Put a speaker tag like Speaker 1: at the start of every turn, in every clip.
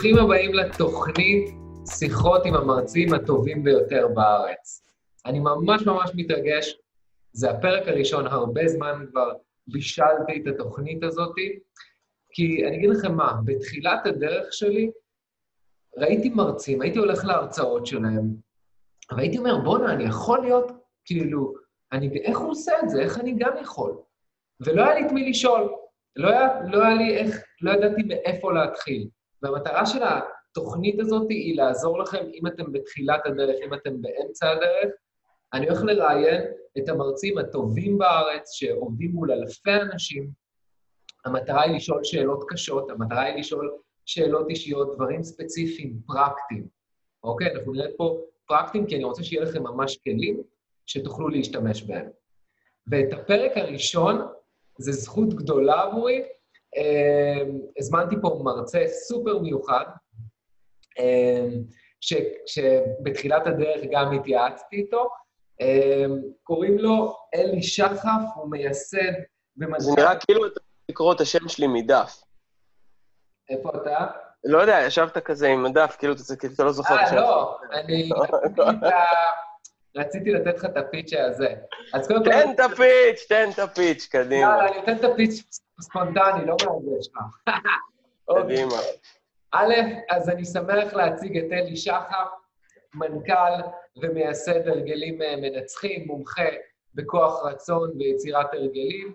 Speaker 1: ברוכים הבאים לתוכנית שיחות עם המרצים הטובים ביותר בארץ. אני ממש ממש מתרגש, זה הפרק הראשון, הרבה זמן כבר בישלתי את התוכנית הזאת, כי אני אגיד לכם מה, בתחילת הדרך שלי ראיתי מרצים, הייתי הולך להרצאות שלהם, והייתי אומר, בואנה, אני יכול להיות, כאילו, אני, איך הוא עושה את זה? איך אני גם יכול? ולא היה לי את מי לשאול. לא היה, לא היה לי איך, לא ידעתי מאיפה להתחיל. והמטרה של התוכנית הזאת היא לעזור לכם, אם אתם בתחילת הדרך, אם אתם באמצע הדרך. אני הולך לראיין את המרצים הטובים בארץ, שעובדים מול אלפי אנשים. המטרה היא לשאול שאלות קשות, המטרה היא לשאול שאלות אישיות, דברים ספציפיים, פרקטיים. אוקיי? אנחנו נראה פה פרקטיים, כי אני רוצה שיהיה לכם ממש כלים שתוכלו להשתמש בהם. ואת הפרק הראשון, זו זכות גדולה עבורי. אה, הזמנתי פה מרצה סופר מיוחד, אה, ש, שבתחילת הדרך גם התייעצתי איתו. אה, קוראים לו אלי שחף, הוא מייסד
Speaker 2: ומנכ"ל... זה נראה כאילו אתה לקרוא את השם שלי מדף.
Speaker 1: איפה אתה?
Speaker 2: לא יודע, ישבת כזה עם הדף, כאילו אתה לא זוכר.
Speaker 1: אה, לא, אני... רציתי לתת לך את הפיץ' הזה.
Speaker 2: אז קודם כל... תן את הפיץ', תן את הפיץ', קדימה.
Speaker 1: יאללה, אני אתן את הפיץ' ספונטני, לא מהזה שלך.
Speaker 2: קדימה.
Speaker 1: א', אז אני שמח להציג את אלי שחר, מנכ"ל ומייסד הרגלים אה, מנצחים, מומחה בכוח רצון ויצירת הרגלים.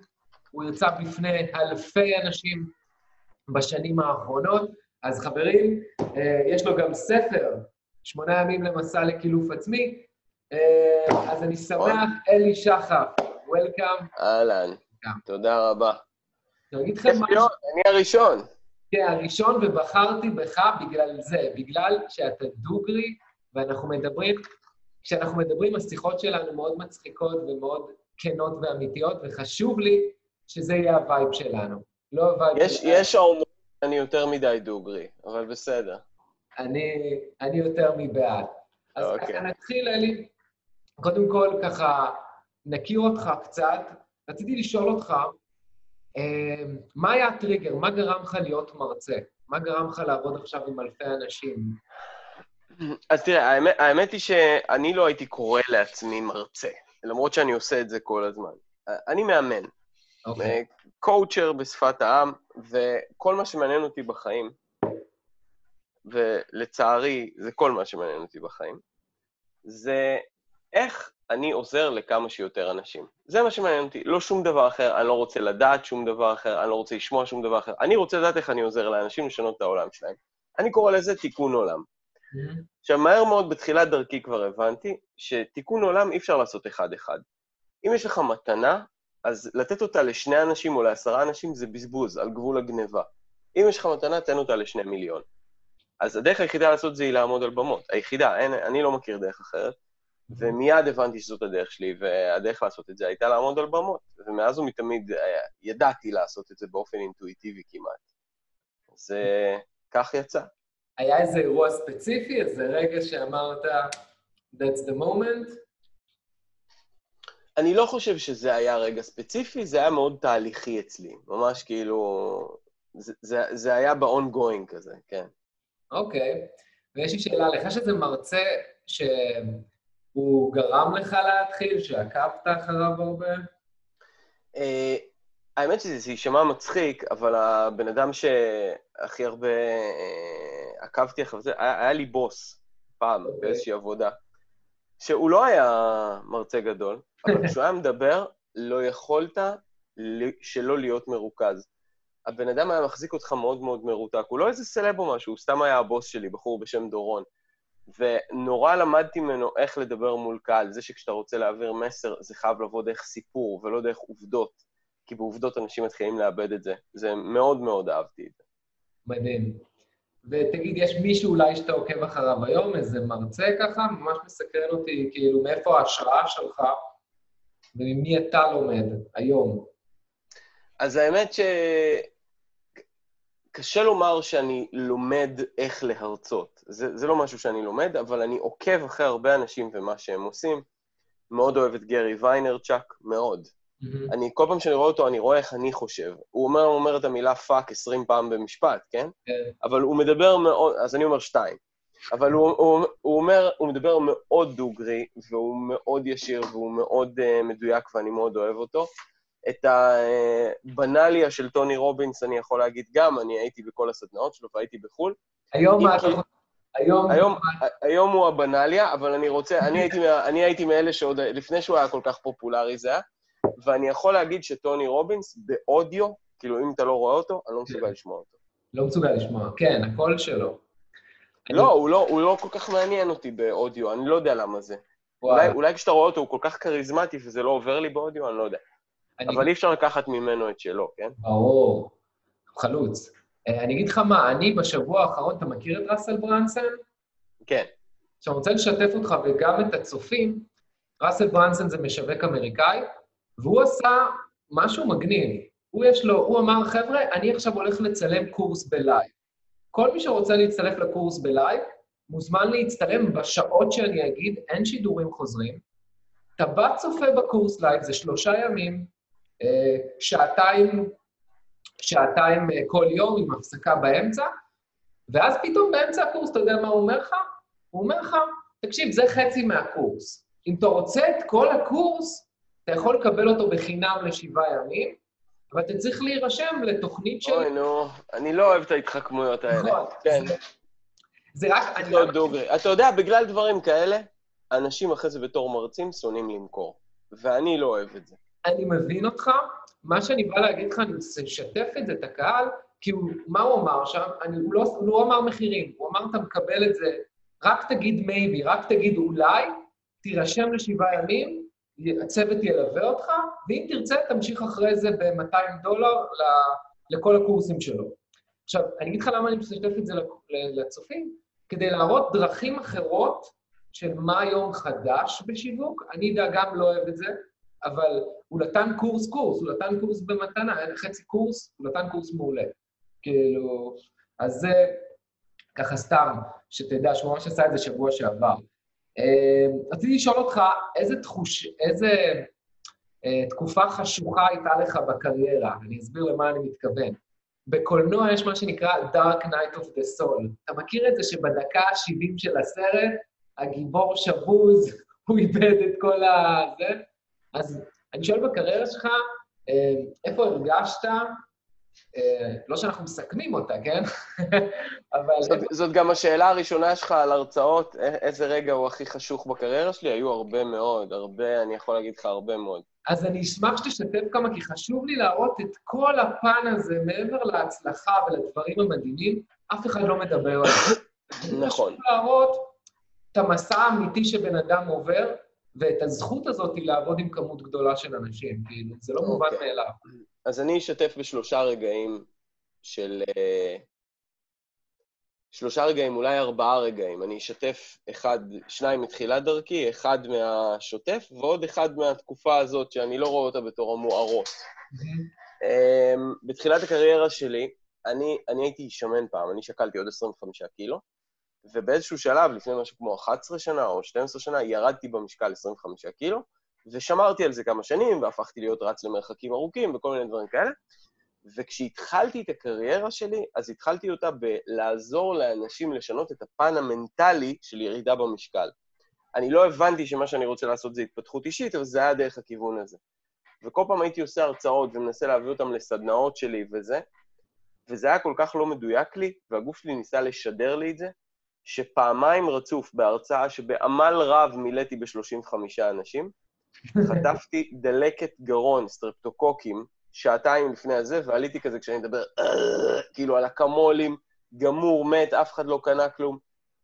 Speaker 1: הוא יוצא בפני אלפי אנשים בשנים האחרונות. אז חברים, אה, יש לו גם ספר, שמונה ימים למסע לקילוף עצמי, אז אני שמח, אלי שחף, welcome.
Speaker 2: אהלן, תודה רבה.
Speaker 1: אני אגיד לכם משהו.
Speaker 2: אני הראשון.
Speaker 1: כן, הראשון, ובחרתי בך בגלל זה, בגלל שאתה דוגרי, ואנחנו מדברים, כשאנחנו מדברים, השיחות שלנו מאוד מצחיקות ומאוד כנות ואמיתיות, וחשוב לי שזה יהיה ה vibe שלנו, לא ה vibe
Speaker 2: יש, שלנו. יש האומרים שאני יותר מדי דוגרי, אבל בסדר.
Speaker 1: אני, אני יותר מבעד. אז okay. ככה נתחיל, אלי. קודם כל, ככה, נכיר אותך קצת. רציתי לשאול אותך, אמ, מה היה הטריגר? מה גרם לך להיות מרצה? מה גרם לך לעבוד עכשיו עם אלפי אנשים?
Speaker 2: אז תראה, האמת, האמת היא שאני לא הייתי קורא לעצמי מרצה, למרות שאני עושה את זה כל הזמן. אני מאמן. Okay. אוקיי. קואוצ'ר בשפת העם, וכל מה שמעניין אותי בחיים, ולצערי זה כל מה שמעניין אותי בחיים, זה איך אני עוזר לכמה שיותר אנשים. זה מה שמעניין אותי, לא שום דבר אחר, אני לא רוצה לדעת שום דבר אחר, אני לא רוצה לשמוע שום דבר אחר. אני רוצה לדעת איך אני עוזר לאנשים לשנות את העולם שלהם. אני קורא לזה תיקון עולם. עכשיו, מהר מאוד בתחילת דרכי כבר הבנתי שתיקון עולם אי אפשר לעשות אחד-אחד. אם יש לך מתנה, אז לתת אותה לשני אנשים או לעשרה אנשים זה בזבוז, על גבול הגניבה. אם יש לך מתנה, תן אותה לשני מיליון. אז הדרך היחידה לעשות זה היא לעמוד על במות. היחידה, אין, אני לא מכיר דרך אחרת. ומיד הבנתי שזאת הדרך שלי, והדרך לעשות את זה הייתה לעמוד על במות. ומאז ומתמיד אה, ידעתי לעשות את זה באופן אינטואיטיבי כמעט. אז כך יצא.
Speaker 1: היה איזה אירוע ספציפי, איזה רגע שאמרת, That's the moment?
Speaker 2: אני לא חושב שזה היה רגע ספציפי, זה היה מאוד תהליכי אצלי. ממש כאילו... זה, זה, זה היה ב-ongoing כזה, כן.
Speaker 1: אוקיי. Okay. ויש לי שאלה, לך שזה מרצה ש... הוא גרם לך להתחיל, שעקבת אחריו הרבה?
Speaker 2: Uh, האמת שזה יישמע מצחיק, אבל הבן אדם שהכי הרבה uh, עקבתי אחריו, זה, היה, לי בוס פעם. אוקיי. באיזושהי עבודה, שהוא לא היה מרצה גדול, אבל כשהוא היה מדבר, לא יכולת שלא להיות מרוכז. הבן אדם היה מחזיק אותך מאוד מאוד מרותק. הוא לא איזה סלב או משהו, הוא סתם היה הבוס שלי, בחור בשם דורון. ונורא למדתי ממנו איך לדבר מול קהל. זה שכשאתה רוצה להעביר מסר, זה חייב לבוא דרך סיפור ולא דרך עובדות, כי בעובדות אנשים מתחילים לאבד את זה. זה מאוד מאוד אהבתי את זה.
Speaker 1: מדהים. ותגיד, יש מישהו אולי שאתה עוקב אחריו היום, איזה מרצה ככה? ממש מסקרן אותי, כאילו, מאיפה ההשראה שלך וממי אתה לומד היום?
Speaker 2: אז האמת ש... קשה לומר שאני לומד איך להרצות. זה, זה לא משהו שאני לומד, אבל אני עוקב אחרי הרבה אנשים ומה שהם עושים. מאוד אוהב את גארי ויינרצ'אק, מאוד. Mm-hmm. אני, כל פעם שאני רואה אותו, אני רואה איך אני חושב. הוא אומר, הוא אומר את המילה fuck 20 פעם במשפט, כן? כן. אבל הוא מדבר מאוד, אז אני אומר שתיים. אבל הוא, הוא, הוא אומר, הוא מדבר מאוד דוגרי, והוא מאוד ישיר, והוא מאוד uh, מדויק, ואני מאוד אוהב אותו. את הבנאליה של טוני רובינס אני יכול להגיד גם, אני הייתי בכל הסדנאות שלו והייתי בחו"ל.
Speaker 1: היום מה.
Speaker 2: היום... היום, היום הוא הבנאליה, אבל אני רוצה, אני הייתי, אני הייתי מאלה שעוד, לפני שהוא היה כל כך פופולרי זה היה, ואני יכול להגיד שטוני רובינס באודיו, כאילו אם אתה לא רואה אותו, אני לא מסוגל לשמוע אותו.
Speaker 1: לא מסוגל לשמוע, כן, הקול שלו.
Speaker 2: לא, הוא לא, הוא לא כל כך מעניין אותי באודיו, אני לא יודע למה זה. אולי, אולי כשאתה רואה אותו הוא כל כך כריזמטי וזה לא עובר לי באודיו, אני לא יודע. אני... אבל אי אפשר לקחת ממנו את שלו, כן?
Speaker 1: ברור, חלוץ. אה, אני אגיד לך מה, אני בשבוע האחרון, אתה מכיר את ראסל ברנסון?
Speaker 2: כן.
Speaker 1: עכשיו, אני רוצה לשתף אותך וגם את הצופים. ראסל ברנסון זה משווק אמריקאי, והוא עשה משהו מגניב. הוא יש לו, הוא אמר, חבר'ה, אני עכשיו הולך לצלם קורס ב live. כל מי שרוצה להצטרף לקורס ב live, מוזמן להצטלם בשעות שאני אגיד, אין שידורים חוזרים. אתה בא צופה בקורס live, זה שלושה ימים, שעתיים, שעתיים אה, כל יום עם הפסקה באמצע, ואז פתאום באמצע הקורס, אתה יודע מה הוא אומר לך? הוא אומר לך, תקשיב, זה חצי מהקורס. אם אתה רוצה את כל הקורס, אתה יכול לקבל אותו בחינם לשבעה ימים, אבל אתה צריך להירשם לתוכנית של...
Speaker 2: אוי, נו, אני לא אוהב את ההתחכמויות האלה. נכון. כן.
Speaker 1: זה רק...
Speaker 2: אני לא דוגרי. אתה יודע, בגלל דברים כאלה, אנשים אחרי זה בתור מרצים שונאים למכור, ואני לא אוהב את זה.
Speaker 1: אני מבין אותך, מה שאני בא להגיד לך, אני אשתף את זה, את הקהל, כי הוא, מה הוא אמר שם? אני, הוא, לא, הוא לא אמר מחירים, הוא אמר, אתה מקבל את זה, רק תגיד מייבי, רק תגיד אולי, תירשם לשבעה ימים, הצוות ילווה אותך, ואם תרצה, תמשיך אחרי זה ב-200 דולר לכל הקורסים שלו. עכשיו, אני אגיד לך למה אני משתף את זה לצופים, כדי להראות דרכים אחרות של מה היום חדש בשיווק. אני גם לא אוהב את זה, אבל הוא נתן קורס קורס, הוא נתן קורס במתנה, היה חצי קורס, הוא נתן קורס מעולה. כאילו, אז זה ככה סתם, שתדע שהוא ממש עשה את זה שבוע שעבר. אה, רציתי לשאול אותך, איזה תחוש... איזה אה, תקופה חשוכה הייתה לך בקריירה? אני אסביר למה אני מתכוון. בקולנוע יש מה שנקרא Dark Night of the Soul. אתה מכיר את זה שבדקה ה-70 של הסרט, הגיבור שבוז, הוא איבד את כל ה... זה? אז אני שואל בקריירה שלך, אה, איפה הרגשת, אה, לא שאנחנו מסכמים אותה, כן?
Speaker 2: אבל... זאת, זאת גם השאלה הראשונה שלך על הרצאות, איזה רגע הוא הכי חשוך בקריירה שלי? היו הרבה מאוד, הרבה, אני יכול להגיד לך הרבה מאוד.
Speaker 1: אז אני אשמח שתשתף כמה, כי חשוב לי להראות את כל הפן הזה, מעבר להצלחה ולדברים המדהימים, אף אחד לא מדבר על זה.
Speaker 2: נכון. חשוב
Speaker 1: להראות את המסע האמיתי שבן אדם עובר, ואת הזכות הזאת לעבוד עם כמות גדולה של אנשים, כאילו, זה לא okay. מובן אוקיי. מאליו.
Speaker 2: אז אני אשתף בשלושה רגעים של... אה, שלושה רגעים, אולי ארבעה רגעים. אני אשתף אחד, שניים מתחילת דרכי, אחד מהשוטף, ועוד אחד מהתקופה הזאת, שאני לא רואה אותה בתור המוארות. Mm-hmm. בתחילת הקריירה שלי, אני, אני הייתי שמן פעם, אני שקלתי עוד 25 קילו, ובאיזשהו שלב, לפני משהו כמו 11 שנה או 12 שנה, ירדתי במשקל 25 קילו, ושמרתי על זה כמה שנים, והפכתי להיות רץ למרחקים ארוכים וכל מיני דברים כאלה. וכשהתחלתי את הקריירה שלי, אז התחלתי אותה בלעזור לאנשים לשנות את הפן המנטלי של ירידה במשקל. אני לא הבנתי שמה שאני רוצה לעשות זה התפתחות אישית, אבל זה היה דרך הכיוון הזה. וכל פעם הייתי עושה הרצאות ומנסה להביא אותם לסדנאות שלי וזה, וזה היה כל כך לא מדויק לי, והגוף שלי ניסה לשדר לי את זה, שפעמיים רצוף בהרצאה שבעמל רב מילאתי ב-35 אנשים, חטפתי דלקת גרון, סטרפטוקוקים, שעתיים לפני הזה, ועליתי כזה כשאני מדבר, כאילו על אקמולים, גמור, מת, אף אחד לא קנה כלום.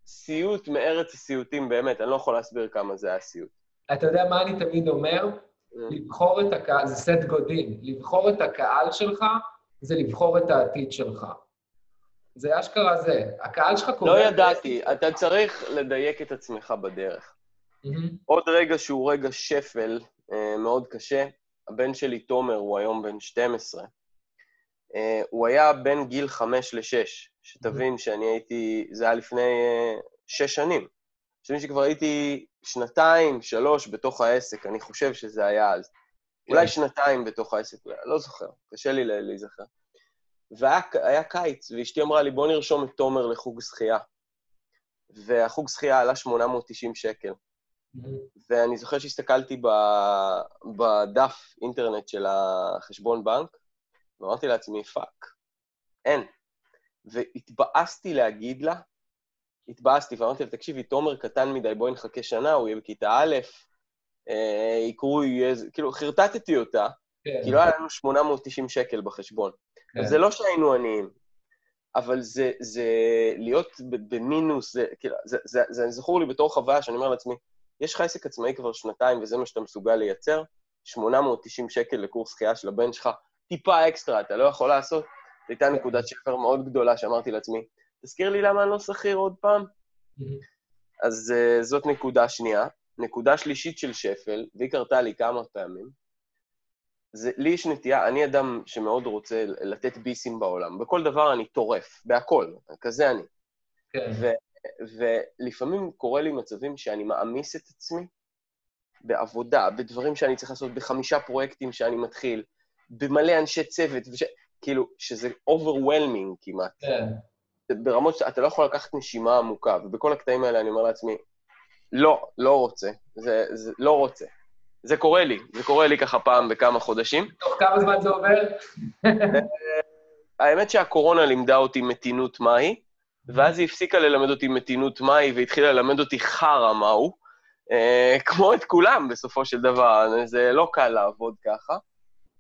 Speaker 2: סיוט מארץ הסיוטים, באמת, אני לא יכול להסביר כמה זה היה סיוט.
Speaker 1: אתה יודע מה אני תמיד אומר? Mm. לבחור את הקהל, זה סט גודין, לבחור את הקהל שלך זה לבחור את העתיד שלך. זה אשכרה זה. הקהל שלך קורא...
Speaker 2: לא ידעתי, אתה צריך לדייק את עצמך בדרך. Mm-hmm. עוד רגע שהוא רגע שפל אה, מאוד קשה, הבן שלי, תומר, הוא היום בן 12. אה, הוא היה בין גיל 5 ל-6, שתבין. שאני הייתי, זה היה לפני אה, 6 שנים. שתבין שכבר הייתי שנתיים, שלוש בתוך העסק, אני חושב שזה היה אז. אולי שנתיים בתוך העסק, לא זוכר, קשה לי להיזכר. והיה קיץ, ואשתי אמרה לי, בוא נרשום את תומר לחוג שחייה. והחוג שחייה עלה 890 שקל. ואני זוכר שהסתכלתי בדף אינטרנט של החשבון בנק, ואמרתי לעצמי, fuck, אין. והתבאסתי להגיד לה, התבאסתי, ואמרתי לה, תקשיבי, תומר קטן מדי, בואי נחכה שנה, הוא יהיה בכיתה א', אה, יקרו, יהיה... כאילו, חרטטתי אותה, כן. כי לא היה לנו 890 שקל בחשבון. כן. זה לא שהיינו עניים, אבל זה, זה להיות במינוס, זה, כאילו, זה, זה, זה, זה זכור לי בתור חוויה שאני אומר לעצמי, יש לך עסק עצמאי כבר שנתיים וזה מה שאתה מסוגל לייצר, 890 שקל לקורס שחייה של הבן שלך, טיפה אקסטרה, אתה לא יכול לעשות? זו הייתה נקודת שפר מאוד גדולה שאמרתי לעצמי, תזכיר לי למה אני לא שכיר עוד פעם? אז uh, זאת נקודה שנייה. נקודה שלישית של שפל, והיא קרתה לי כמה פעמים, זה, לי יש נטייה, אני אדם שמאוד רוצה לתת ביסים בעולם. בכל דבר אני טורף, בהכל, כזה אני. כן. ו, ולפעמים קורה לי מצבים שאני מעמיס את עצמי בעבודה, בדברים שאני צריך לעשות, בחמישה פרויקטים שאני מתחיל, במלא אנשי צוות, וש... כאילו, שזה overwhelming כמעט. כן. ברמות שאתה לא יכול לקחת נשימה עמוקה, ובכל הקטעים האלה אני אומר לעצמי, לא, לא רוצה. זה, זה לא רוצה. זה קורה לי, זה קורה לי ככה פעם בכמה חודשים.
Speaker 1: תוך כמה זמן זה עובר?
Speaker 2: האמת שהקורונה לימדה אותי מתינות מהי, ואז היא הפסיקה ללמד אותי מתינות מהי והתחילה ללמד אותי חרא מהו, אה, כמו את כולם בסופו של דבר, זה לא קל לעבוד ככה,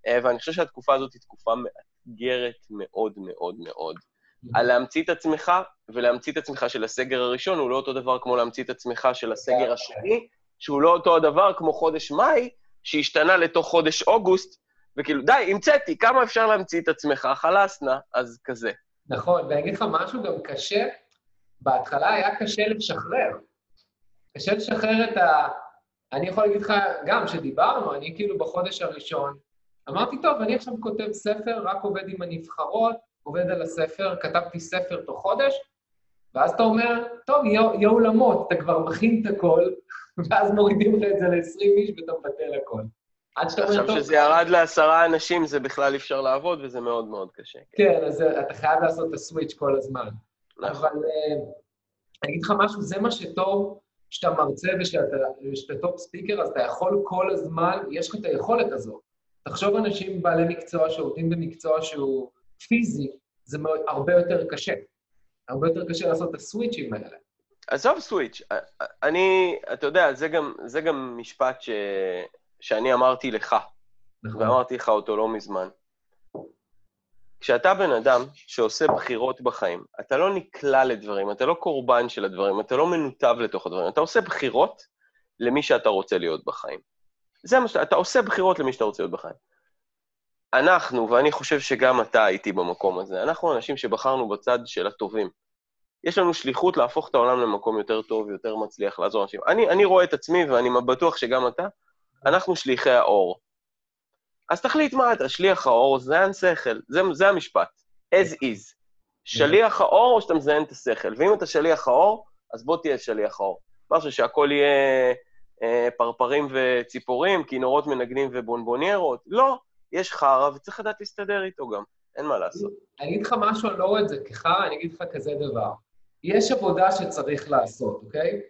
Speaker 2: אה, ואני חושב שהתקופה הזאת היא תקופה מאתגרת מאוד מאוד מאוד. על להמציא את עצמך, ולהמציא את עצמך של הסגר הראשון הוא לא אותו דבר כמו להמציא את עצמך של הסגר השני, שהוא לא אותו הדבר כמו חודש מאי, שהשתנה לתוך חודש אוגוסט, וכאילו, די, המצאתי, כמה אפשר להמציא את עצמך? חלאס נא, אז כזה.
Speaker 1: נכון, ואני אגיד לך משהו גם קשה, בהתחלה היה קשה לשחרר. קשה לשחרר את ה... אני יכול להגיד לך, גם כשדיברנו, אני כאילו בחודש הראשון, אמרתי, טוב, אני עכשיו כותב ספר, רק עובד עם הנבחרות, עובד על הספר, כתבתי ספר תוך חודש, ואז אתה אומר, טוב, יהיה אולמות, אתה כבר מכין את הכל, ואז מורידים לך את זה ל-20 איש ואתה מבטל הכל.
Speaker 2: עד שאתה אומר, טוב... עכשיו שזה ירד לעשרה אנשים, זה בכלל אפשר לעבוד, וזה מאוד מאוד קשה.
Speaker 1: כן, אז אתה חייב לעשות את ה switch כל הזמן. נכון. אבל אה, אני אגיד לך משהו, זה מה שטוב, כשאתה מרצה ושאתה top speaker, אז אתה יכול כל הזמן, יש לך את היכולת הזו. תחשוב אנשים בעלי מקצוע שעובדים במקצוע שהוא פיזי, זה הרבה יותר קשה. הרבה יותר קשה לעשות את הסוויצ'ים האלה.
Speaker 2: עזוב סוויץ', אני, אתה יודע, זה גם, זה גם משפט ש, שאני אמרתי לך, נכון. ואמרתי לך אותו לא מזמן. כשאתה בן אדם שעושה בחירות בחיים, אתה לא נקלע לדברים, אתה לא קורבן של הדברים, אתה לא מנותב לתוך הדברים, אתה עושה בחירות למי שאתה רוצה להיות בחיים. זה מה שאתה, אתה עושה בחירות למי שאתה רוצה להיות בחיים. אנחנו, ואני חושב שגם אתה הייתי במקום הזה, אנחנו אנשים שבחרנו בצד של הטובים. יש לנו שליחות להפוך את העולם למקום יותר טוב, יותר מצליח, לעזור אנשים. אני, אני רואה את עצמי, ואני בטוח שגם אתה, אנחנו שליחי האור. אז תחליט מה אתה, שליח האור, זיין שכל, זה, זה המשפט, as is. שליח האור או שאתה מזיין את השכל, ואם אתה שליח האור, אז בוא תהיה שליח האור. משהו שהכל יהיה אה, פרפרים וציפורים, כינורות מנגנים ובונבוניירות, לא, יש חרא וצריך לדעת להסתדר איתו גם, אין מה לעשות.
Speaker 1: אני אגיד לך משהו, אני לא רואה את זה כחרא, אני אגיד לך כזה דבר. יש עבודה שצריך לעשות, אוקיי?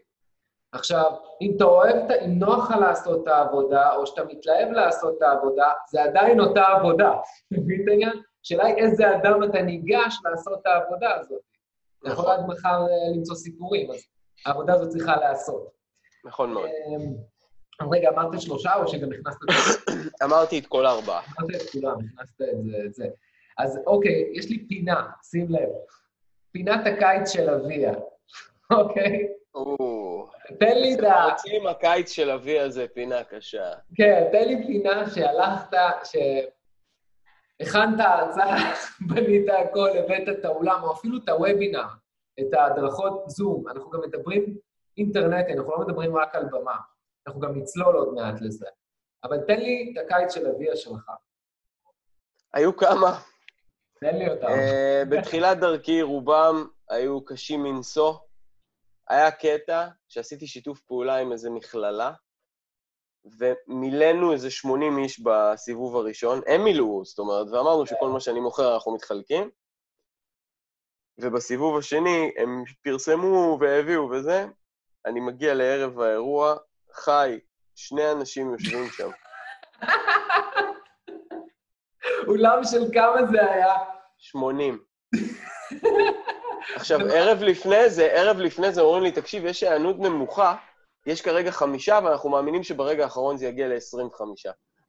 Speaker 1: עכשיו, אם אתה אוהב, אם נוח לך לעשות את העבודה, או שאתה מתלהב לעשות את העבודה, זה עדיין אותה עבודה. מבין את העניין? השאלה היא איזה אדם אתה ניגש לעשות את העבודה הזאת. אתה יכול נכון. עד מחר אה, למצוא סיפורים, אז העבודה הזאת צריכה להיעשות.
Speaker 2: נכון מאוד.
Speaker 1: אמ, רגע, אמרת שלושה או שגם הכנסת את זה?
Speaker 2: אמרתי את כל הארבעה.
Speaker 1: אמרת את כולם, הכנסת את זה. אז אוקיי, יש לי פינה, שים לב. פינת הקיץ של אביה, אוקיי? תן לי את ה...
Speaker 2: רוצים הקיץ של אביה זה פינה קשה.
Speaker 1: כן, תן לי פינה שהלכת, שהכנת הרצאה, בנית הכל, הבאת את האולם, או אפילו את הוובינר, את ההדרכות זום. אנחנו גם מדברים אינטרנטי, אנחנו לא מדברים רק על במה. אנחנו גם נצלול עוד מעט לזה. אבל תן לי את הקיץ של אביה שלך.
Speaker 2: היו כמה.
Speaker 1: תן לי אותם. Uh,
Speaker 2: בתחילת דרכי רובם היו קשים מנשוא. היה קטע שעשיתי שיתוף פעולה עם איזו מכללה, ומילאנו איזה 80 איש בסיבוב הראשון, הם מילאו, זאת אומרת, ואמרנו שכל מה שאני מוכר אנחנו מתחלקים, ובסיבוב השני הם פרסמו והביאו וזה, אני מגיע לערב האירוע, חי, שני אנשים יושבים שם.
Speaker 1: אולם של כמה זה היה?
Speaker 2: 80. עכשיו, ערב לפני זה, ערב לפני זה אומרים לי, תקשיב, יש היענות נמוכה, יש כרגע חמישה, ואנחנו מאמינים שברגע האחרון זה יגיע ל-25.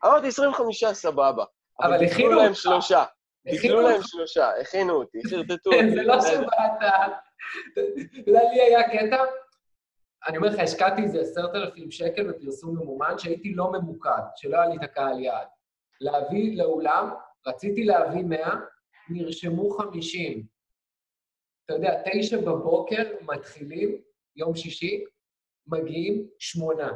Speaker 2: אמרתי, 25, סבבה.
Speaker 1: אבל הכינו
Speaker 2: ביטלו להם
Speaker 1: אותך.
Speaker 2: שלושה. ביטלו
Speaker 1: הכינו
Speaker 2: להם
Speaker 1: אותך.
Speaker 2: שלושה, הכינו אותי, חרטטו אותי.
Speaker 1: זה לא שבאת... אתה יודע, לי היה קטע, אני אומר לך, השקעתי איזה עשרת אלפים שקל בפרסום ממומן שהייתי לא ממוקד, שלא היה לי את הקהל יעד. להביא לאולם, רציתי להביא 100, נרשמו 50. אתה יודע, תשע בבוקר מתחילים, יום שישי, מגיעים שמונה.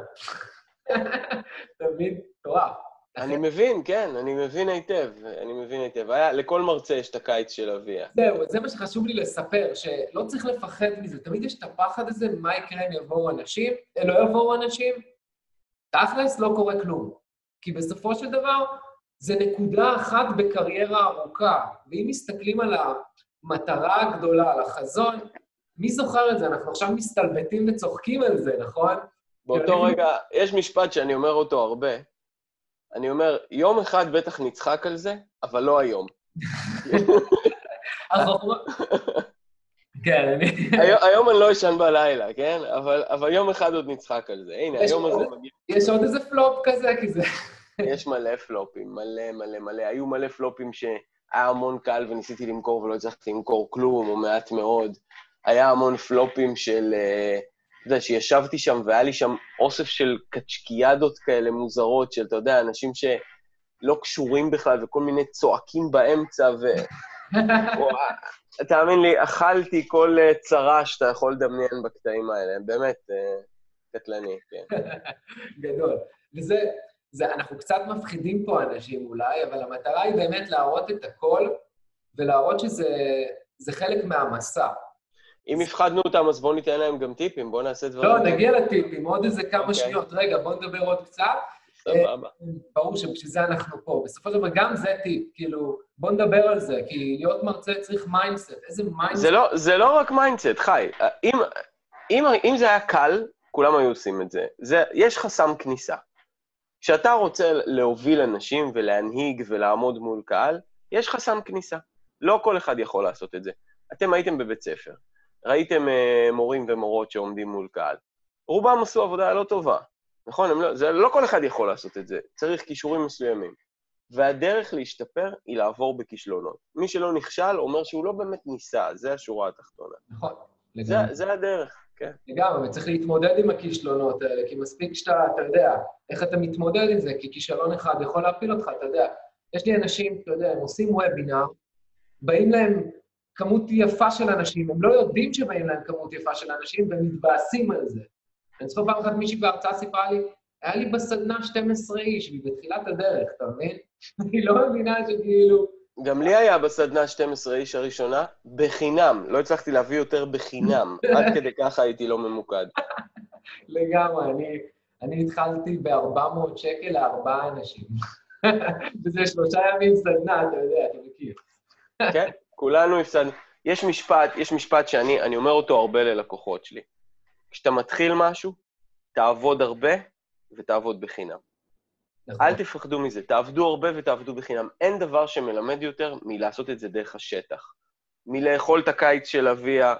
Speaker 1: אתה מבין? מטורף.
Speaker 2: אני מבין, כן, אני מבין היטב, אני מבין היטב. היה, לכל מרצה יש את הקיץ של אביה.
Speaker 1: זהו, זה מה שחשוב לי לספר, שלא צריך לפחד מזה. תמיד יש את הפחד הזה, מה יקרה אם יבואו אנשים, אה, לא יבואו אנשים, תכלס לא קורה כלום. כי בסופו של דבר, זה נקודה אחת בקריירה ארוכה. ואם מסתכלים על המטרה הגדולה, על החזון, מי זוכר את זה? אנחנו עכשיו מסתלבטים וצוחקים על זה, נכון?
Speaker 2: באותו רגע, יש משפט שאני אומר אותו הרבה. אני אומר, יום אחד בטח נצחק על זה, אבל לא היום.
Speaker 1: כן, אני...
Speaker 2: היום, אני לא אשן בלילה, כן? אבל, יום אחד עוד נצחק על זה. הנה, היום הזה מגיע.
Speaker 1: יש עוד איזה פלופ כזה, כי זה...
Speaker 2: יש מלא פלופים, מלא מלא מלא. היו מלא פלופים שהיה המון קל וניסיתי למכור ולא הצלחתי למכור כלום, או מעט מאוד. היה המון פלופים של... אה, אתה יודע, שישבתי שם והיה לי שם אוסף של קצ'קיאדות כאלה מוזרות, של, אתה יודע, אנשים שלא קשורים בכלל, וכל מיני צועקים באמצע, ו... תאמין לי, אכלתי כל אה, צרה שאתה יכול לדמיין בקטעים האלה, באמת אה, קטלני, כן.
Speaker 1: גדול. וזה, זה, אנחנו קצת מפחידים פה אנשים אולי, אבל המטרה היא באמת להראות את הכל, ולהראות שזה זה חלק מהמסע.
Speaker 2: אם הפחדנו אותם, אז בואו ניתן להם גם טיפים, בואו נעשה דברים.
Speaker 1: לא, נגיע לטיפים, עוד איזה כמה
Speaker 2: אוקיי.
Speaker 1: שניות. רגע, בואו נדבר עוד קצת.
Speaker 2: סבבה.
Speaker 1: ברור שבשביל זה אנחנו פה. בסופו של דבר, גם זה טיפ, כאילו, בואו נדבר על זה, כי להיות מרצה צריך mindset. איזה mindset?
Speaker 2: זה לא, זה לא רק mindset, אחי. אם, אם, אם זה היה קל, כולם היו עושים את זה. זה. יש חסם כניסה. כשאתה רוצה להוביל אנשים ולהנהיג ולעמוד מול קהל, יש חסם כניסה. לא כל אחד יכול לעשות את זה. אתם הייתם בבית ספר, ראיתם uh, מורים ומורות שעומדים מול קהל. רובם עשו עבודה לא טובה, נכון? לא, זה, לא כל אחד יכול לעשות את זה, צריך כישורים מסוימים. והדרך להשתפר היא לעבור בכישלונות. מי שלא נכשל אומר שהוא לא באמת ניסה, זה השורה התחתונה.
Speaker 1: נכון,
Speaker 2: זה,
Speaker 1: לגמרי.
Speaker 2: זה הדרך, כן.
Speaker 1: לגמרי, וצריך להתמודד עם הכישלונות האלה, כי מספיק שאתה, אתה יודע, איך אתה מתמודד עם זה, כי כישלון אחד יכול להפיל אותך, אתה יודע. יש לי אנשים, אתה יודע, הם עושים וובינר, באים להם כמות יפה של אנשים, הם לא יודעים שבאים להם כמות יפה של אנשים, והם מתבאסים על זה. אני זוכר פעם אחת מישהי בהרצאה סיפרה לי, היה לי בסדנה 12 איש, והיא בתחילת הדרך, אתה מבין? אני לא מבינה שכאילו...
Speaker 2: גם לי היה בסדנה 12 איש הראשונה, בחינם. לא הצלחתי להביא יותר בחינם. עד כדי ככה הייתי לא ממוקד.
Speaker 1: לגמרי, אני, אני התחלתי ב-400 שקל לארבעה אנשים. וזה שלושה ימים סדנה, אתה יודע, אתה מכיר.
Speaker 2: כן? כולנו הפסדנו. יש משפט, יש משפט שאני אני אומר אותו הרבה ללקוחות שלי. כשאתה מתחיל משהו, תעבוד הרבה ותעבוד בחינם.
Speaker 1: נכון.
Speaker 2: אל תפחדו מזה, תעבדו הרבה ותעבדו בחינם. אין דבר שמלמד יותר מלעשות את זה דרך השטח. מלאכול את הקיץ של אביה,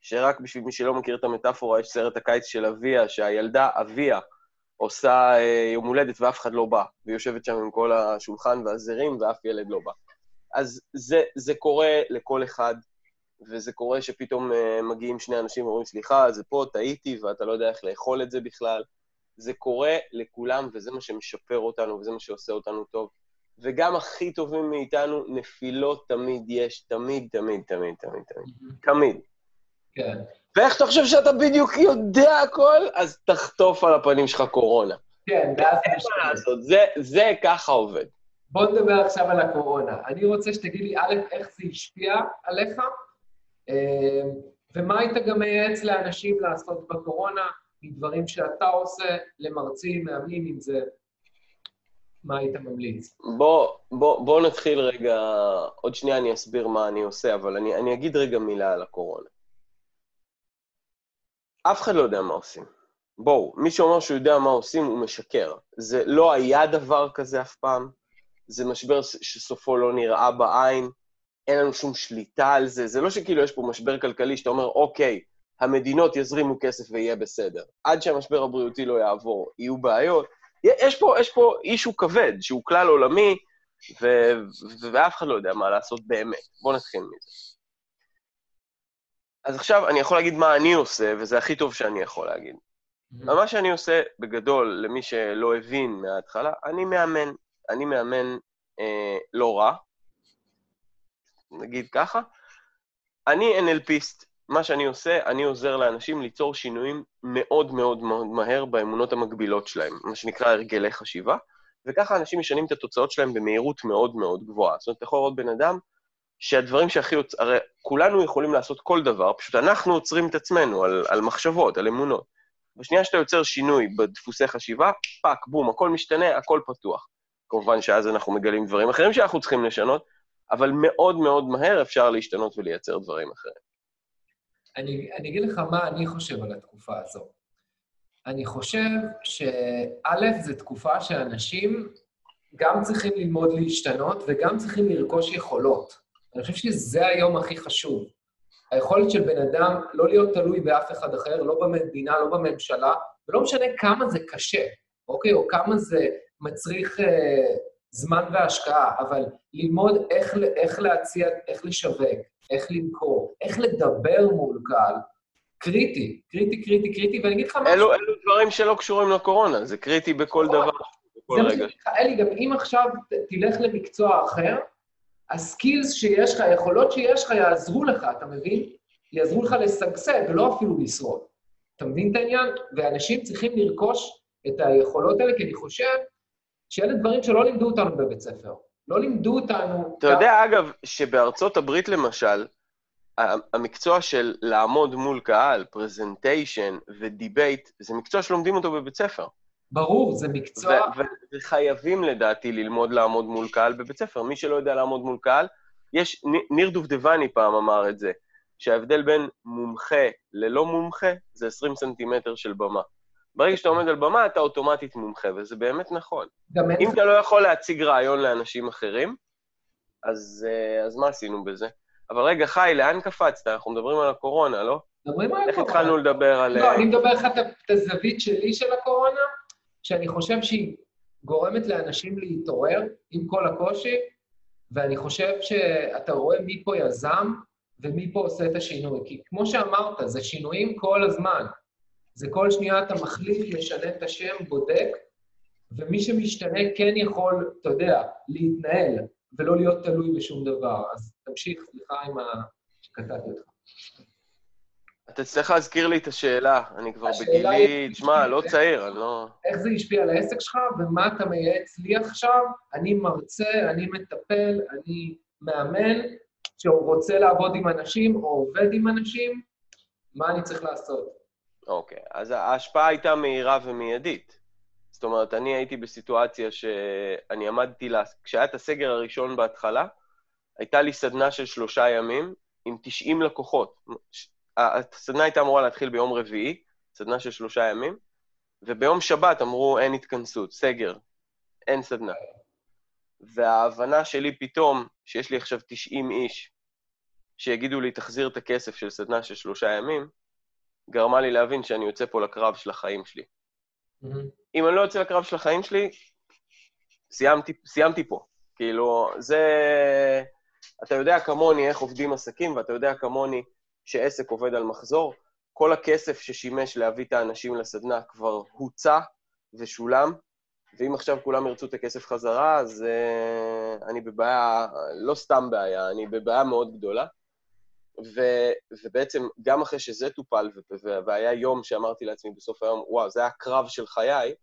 Speaker 2: שרק בשביל מי שלא מכיר את המטאפורה, יש סרט הקיץ של אביה, שהילדה אביה עושה אה, יום הולדת ואף אחד לא בא, והיא יושבת שם עם כל השולחן והזרים ואף ילד לא בא. אז זה, זה קורה לכל אחד, וזה קורה שפתאום אה, מגיעים שני אנשים ואומרים, סליחה, זה פה, טעיתי, ואתה לא יודע איך לאכול את זה בכלל. זה קורה לכולם, וזה מה שמשפר אותנו, וזה מה שעושה אותנו טוב. וגם הכי טובים מאיתנו, נפילות תמיד יש, תמיד, תמיד, תמיד, תמיד, תמיד. תמיד.
Speaker 1: כן.
Speaker 2: ואיך אתה חושב שאתה בדיוק יודע הכל? אז תחטוף על הפנים שלך קורונה.
Speaker 1: כן, ואז...
Speaker 2: אין מה לעשות, זה, זה ככה עובד.
Speaker 1: בוא נדבר עכשיו על הקורונה. אני רוצה שתגיד לי, א', איך זה השפיע עליך, אה, ומה היית גם מייעץ לאנשים לעשות בקורונה, מדברים שאתה עושה למרצים, מאמנים, אם זה... מה היית ממליץ?
Speaker 2: בוא, בוא, בוא נתחיל רגע, עוד שנייה אני אסביר מה אני עושה, אבל אני, אני אגיד רגע מילה על הקורונה. אף אחד לא יודע מה עושים. בואו, מי שאומר שהוא יודע מה עושים, הוא משקר. זה לא היה דבר כזה אף פעם, זה משבר שסופו לא נראה בעין, אין לנו שום שליטה על זה. זה לא שכאילו יש פה משבר כלכלי שאתה אומר, אוקיי, המדינות יזרימו כסף ויהיה בסדר. עד שהמשבר הבריאותי לא יעבור, יהיו בעיות. יש פה, יש פה אישו כבד, שהוא כלל עולמי, ו... ואף אחד לא יודע מה לעשות באמת. בואו נתחיל מזה. אז עכשיו אני יכול להגיד מה אני עושה, וזה הכי טוב שאני יכול להגיד. Mm-hmm. מה שאני עושה, בגדול, למי שלא הבין מההתחלה, אני מאמן. אני מאמן אה, לא רע, נגיד ככה. אני NLPיסט. מה שאני עושה, אני עוזר לאנשים ליצור שינויים מאוד מאוד מאוד מהר באמונות המקבילות שלהם, מה שנקרא הרגלי חשיבה, וככה אנשים משנים את התוצאות שלהם במהירות מאוד מאוד גבוהה. זאת אומרת, אתה יכול לראות בן אדם שהדברים שהכי יוצ... הרי כולנו יכולים לעשות כל דבר, פשוט אנחנו עוצרים את עצמנו על, על מחשבות, על אמונות. בשנייה שאתה יוצר שינוי בדפוסי חשיבה, fuck, boom, הכל משתנה, הכל פתוח. כמובן שאז אנחנו מגלים דברים אחרים שאנחנו צריכים לשנות, אבל מאוד מאוד מהר אפשר להשתנות ולייצר דברים אחרים.
Speaker 1: אני, אני אגיד לך מה אני חושב על התקופה הזו. אני חושב שא', זו תקופה שאנשים גם צריכים ללמוד להשתנות וגם צריכים לרכוש יכולות. אני חושב שזה היום הכי חשוב. היכולת של בן אדם לא להיות תלוי באף אחד אחר, לא במדינה, לא בממשלה, ולא משנה כמה זה קשה, אוקיי? או כמה זה מצריך אה, זמן והשקעה, אבל ללמוד איך, איך להציע, איך לשווק, איך למכור, איך לדבר מול קהל, קריטי, קריטי, קריטי, קריטי, ואני אגיד לך משהו...
Speaker 2: אלו, אלו דברים שלא קשורים לקורונה, זה קריטי בכל דבר, בכל רגע.
Speaker 1: אלי, גם אם עכשיו תלך למקצוע אחר, הסקילס שיש לך, היכולות שיש לך יעזרו לך, אתה מבין? יעזרו לך לשגשג, ולא אפילו לשרוד. אתה מבין את העניין? ואנשים צריכים לרכוש את היכולות האלה, כי אני חושב שאלה דברים שלא לימדו אותנו בבית ספר. לא לימדו אותנו...
Speaker 2: אתה יודע, אגב, שבארצות הברית, למשל, המקצוע של לעמוד מול קהל, presentation ו debate, זה מקצוע שלומדים אותו בבית ספר.
Speaker 1: ברור, זה מקצוע...
Speaker 2: וחייבים לדעתי ללמוד לעמוד מול קהל בבית ספר. מי שלא יודע לעמוד מול קהל, יש, ניר דובדבני פעם אמר את זה, שההבדל בין מומחה ללא מומחה זה 20 סנטימטר של במה. ברגע שאתה עומד על במה, אתה אוטומטית מומחה, וזה באמת נכון. אם אתה לא יכול להציג רעיון לאנשים אחרים, אז, אה, אז מה עשינו בזה? אבל רגע, חי, לאן קפצת? אנחנו מדברים על הקורונה, לא?
Speaker 1: מדברים על הקורונה.
Speaker 2: איך התחלנו לדבר על...
Speaker 1: לא, אני מדבר לך את הזווית שלי של הקורונה, שאני חושב שהיא גורמת לאנשים להתעורר עם כל הקושי, ואני חושב שאתה רואה מי פה יזם ומי פה עושה את השינוי. כי כמו שאמרת, זה שינויים כל הזמן. זה כל שנייה אתה מחליט, משנה את השם, בודק, ומי שמשתנה כן יכול, אתה יודע, להתנהל, ולא להיות תלוי בשום דבר. אז תמשיך, סליחה עם ה... שקטעתי אותך.
Speaker 2: אתה צריך להזכיר לי את השאלה, אני כבר בגילי, תשמע, לא צעיר, אני לא...
Speaker 1: איך זה השפיע על העסק שלך, ומה אתה מייעץ לי עכשיו? אני מרצה, אני מטפל, אני מאמן, שהוא רוצה לעבוד עם אנשים או עובד עם אנשים, מה אני צריך לעשות?
Speaker 2: אוקיי, okay, אז ההשפעה הייתה מהירה ומיידית. זאת אומרת, אני הייתי בסיטואציה שאני עמדתי, לה... כשהיה את הסגר הראשון בהתחלה, הייתה לי סדנה של שלושה ימים עם 90 לקוחות. הסדנה הייתה אמורה להתחיל ביום רביעי, סדנה של שלושה ימים, וביום שבת אמרו, אין התכנסות, סגר, אין סדנה. וההבנה שלי פתאום, שיש לי עכשיו 90 איש, שיגידו לי, תחזיר את הכסף של סדנה של שלושה ימים, גרמה לי להבין שאני יוצא פה לקרב של החיים שלי. Mm-hmm. אם אני לא יוצא לקרב של החיים שלי, סיימתי, סיימתי פה. כאילו, זה... אתה יודע כמוני איך עובדים עסקים, ואתה יודע כמוני שעסק עובד על מחזור, כל הכסף ששימש להביא את האנשים לסדנה כבר הוצע ושולם, ואם עכשיו כולם ירצו את הכסף חזרה, אז uh, אני בבעיה, לא סתם בעיה, אני בבעיה מאוד גדולה. ו, ובעצם, גם אחרי שזה טופל, והיה יום שאמרתי לעצמי בסוף היום, וואו, זה היה קרב של חיי,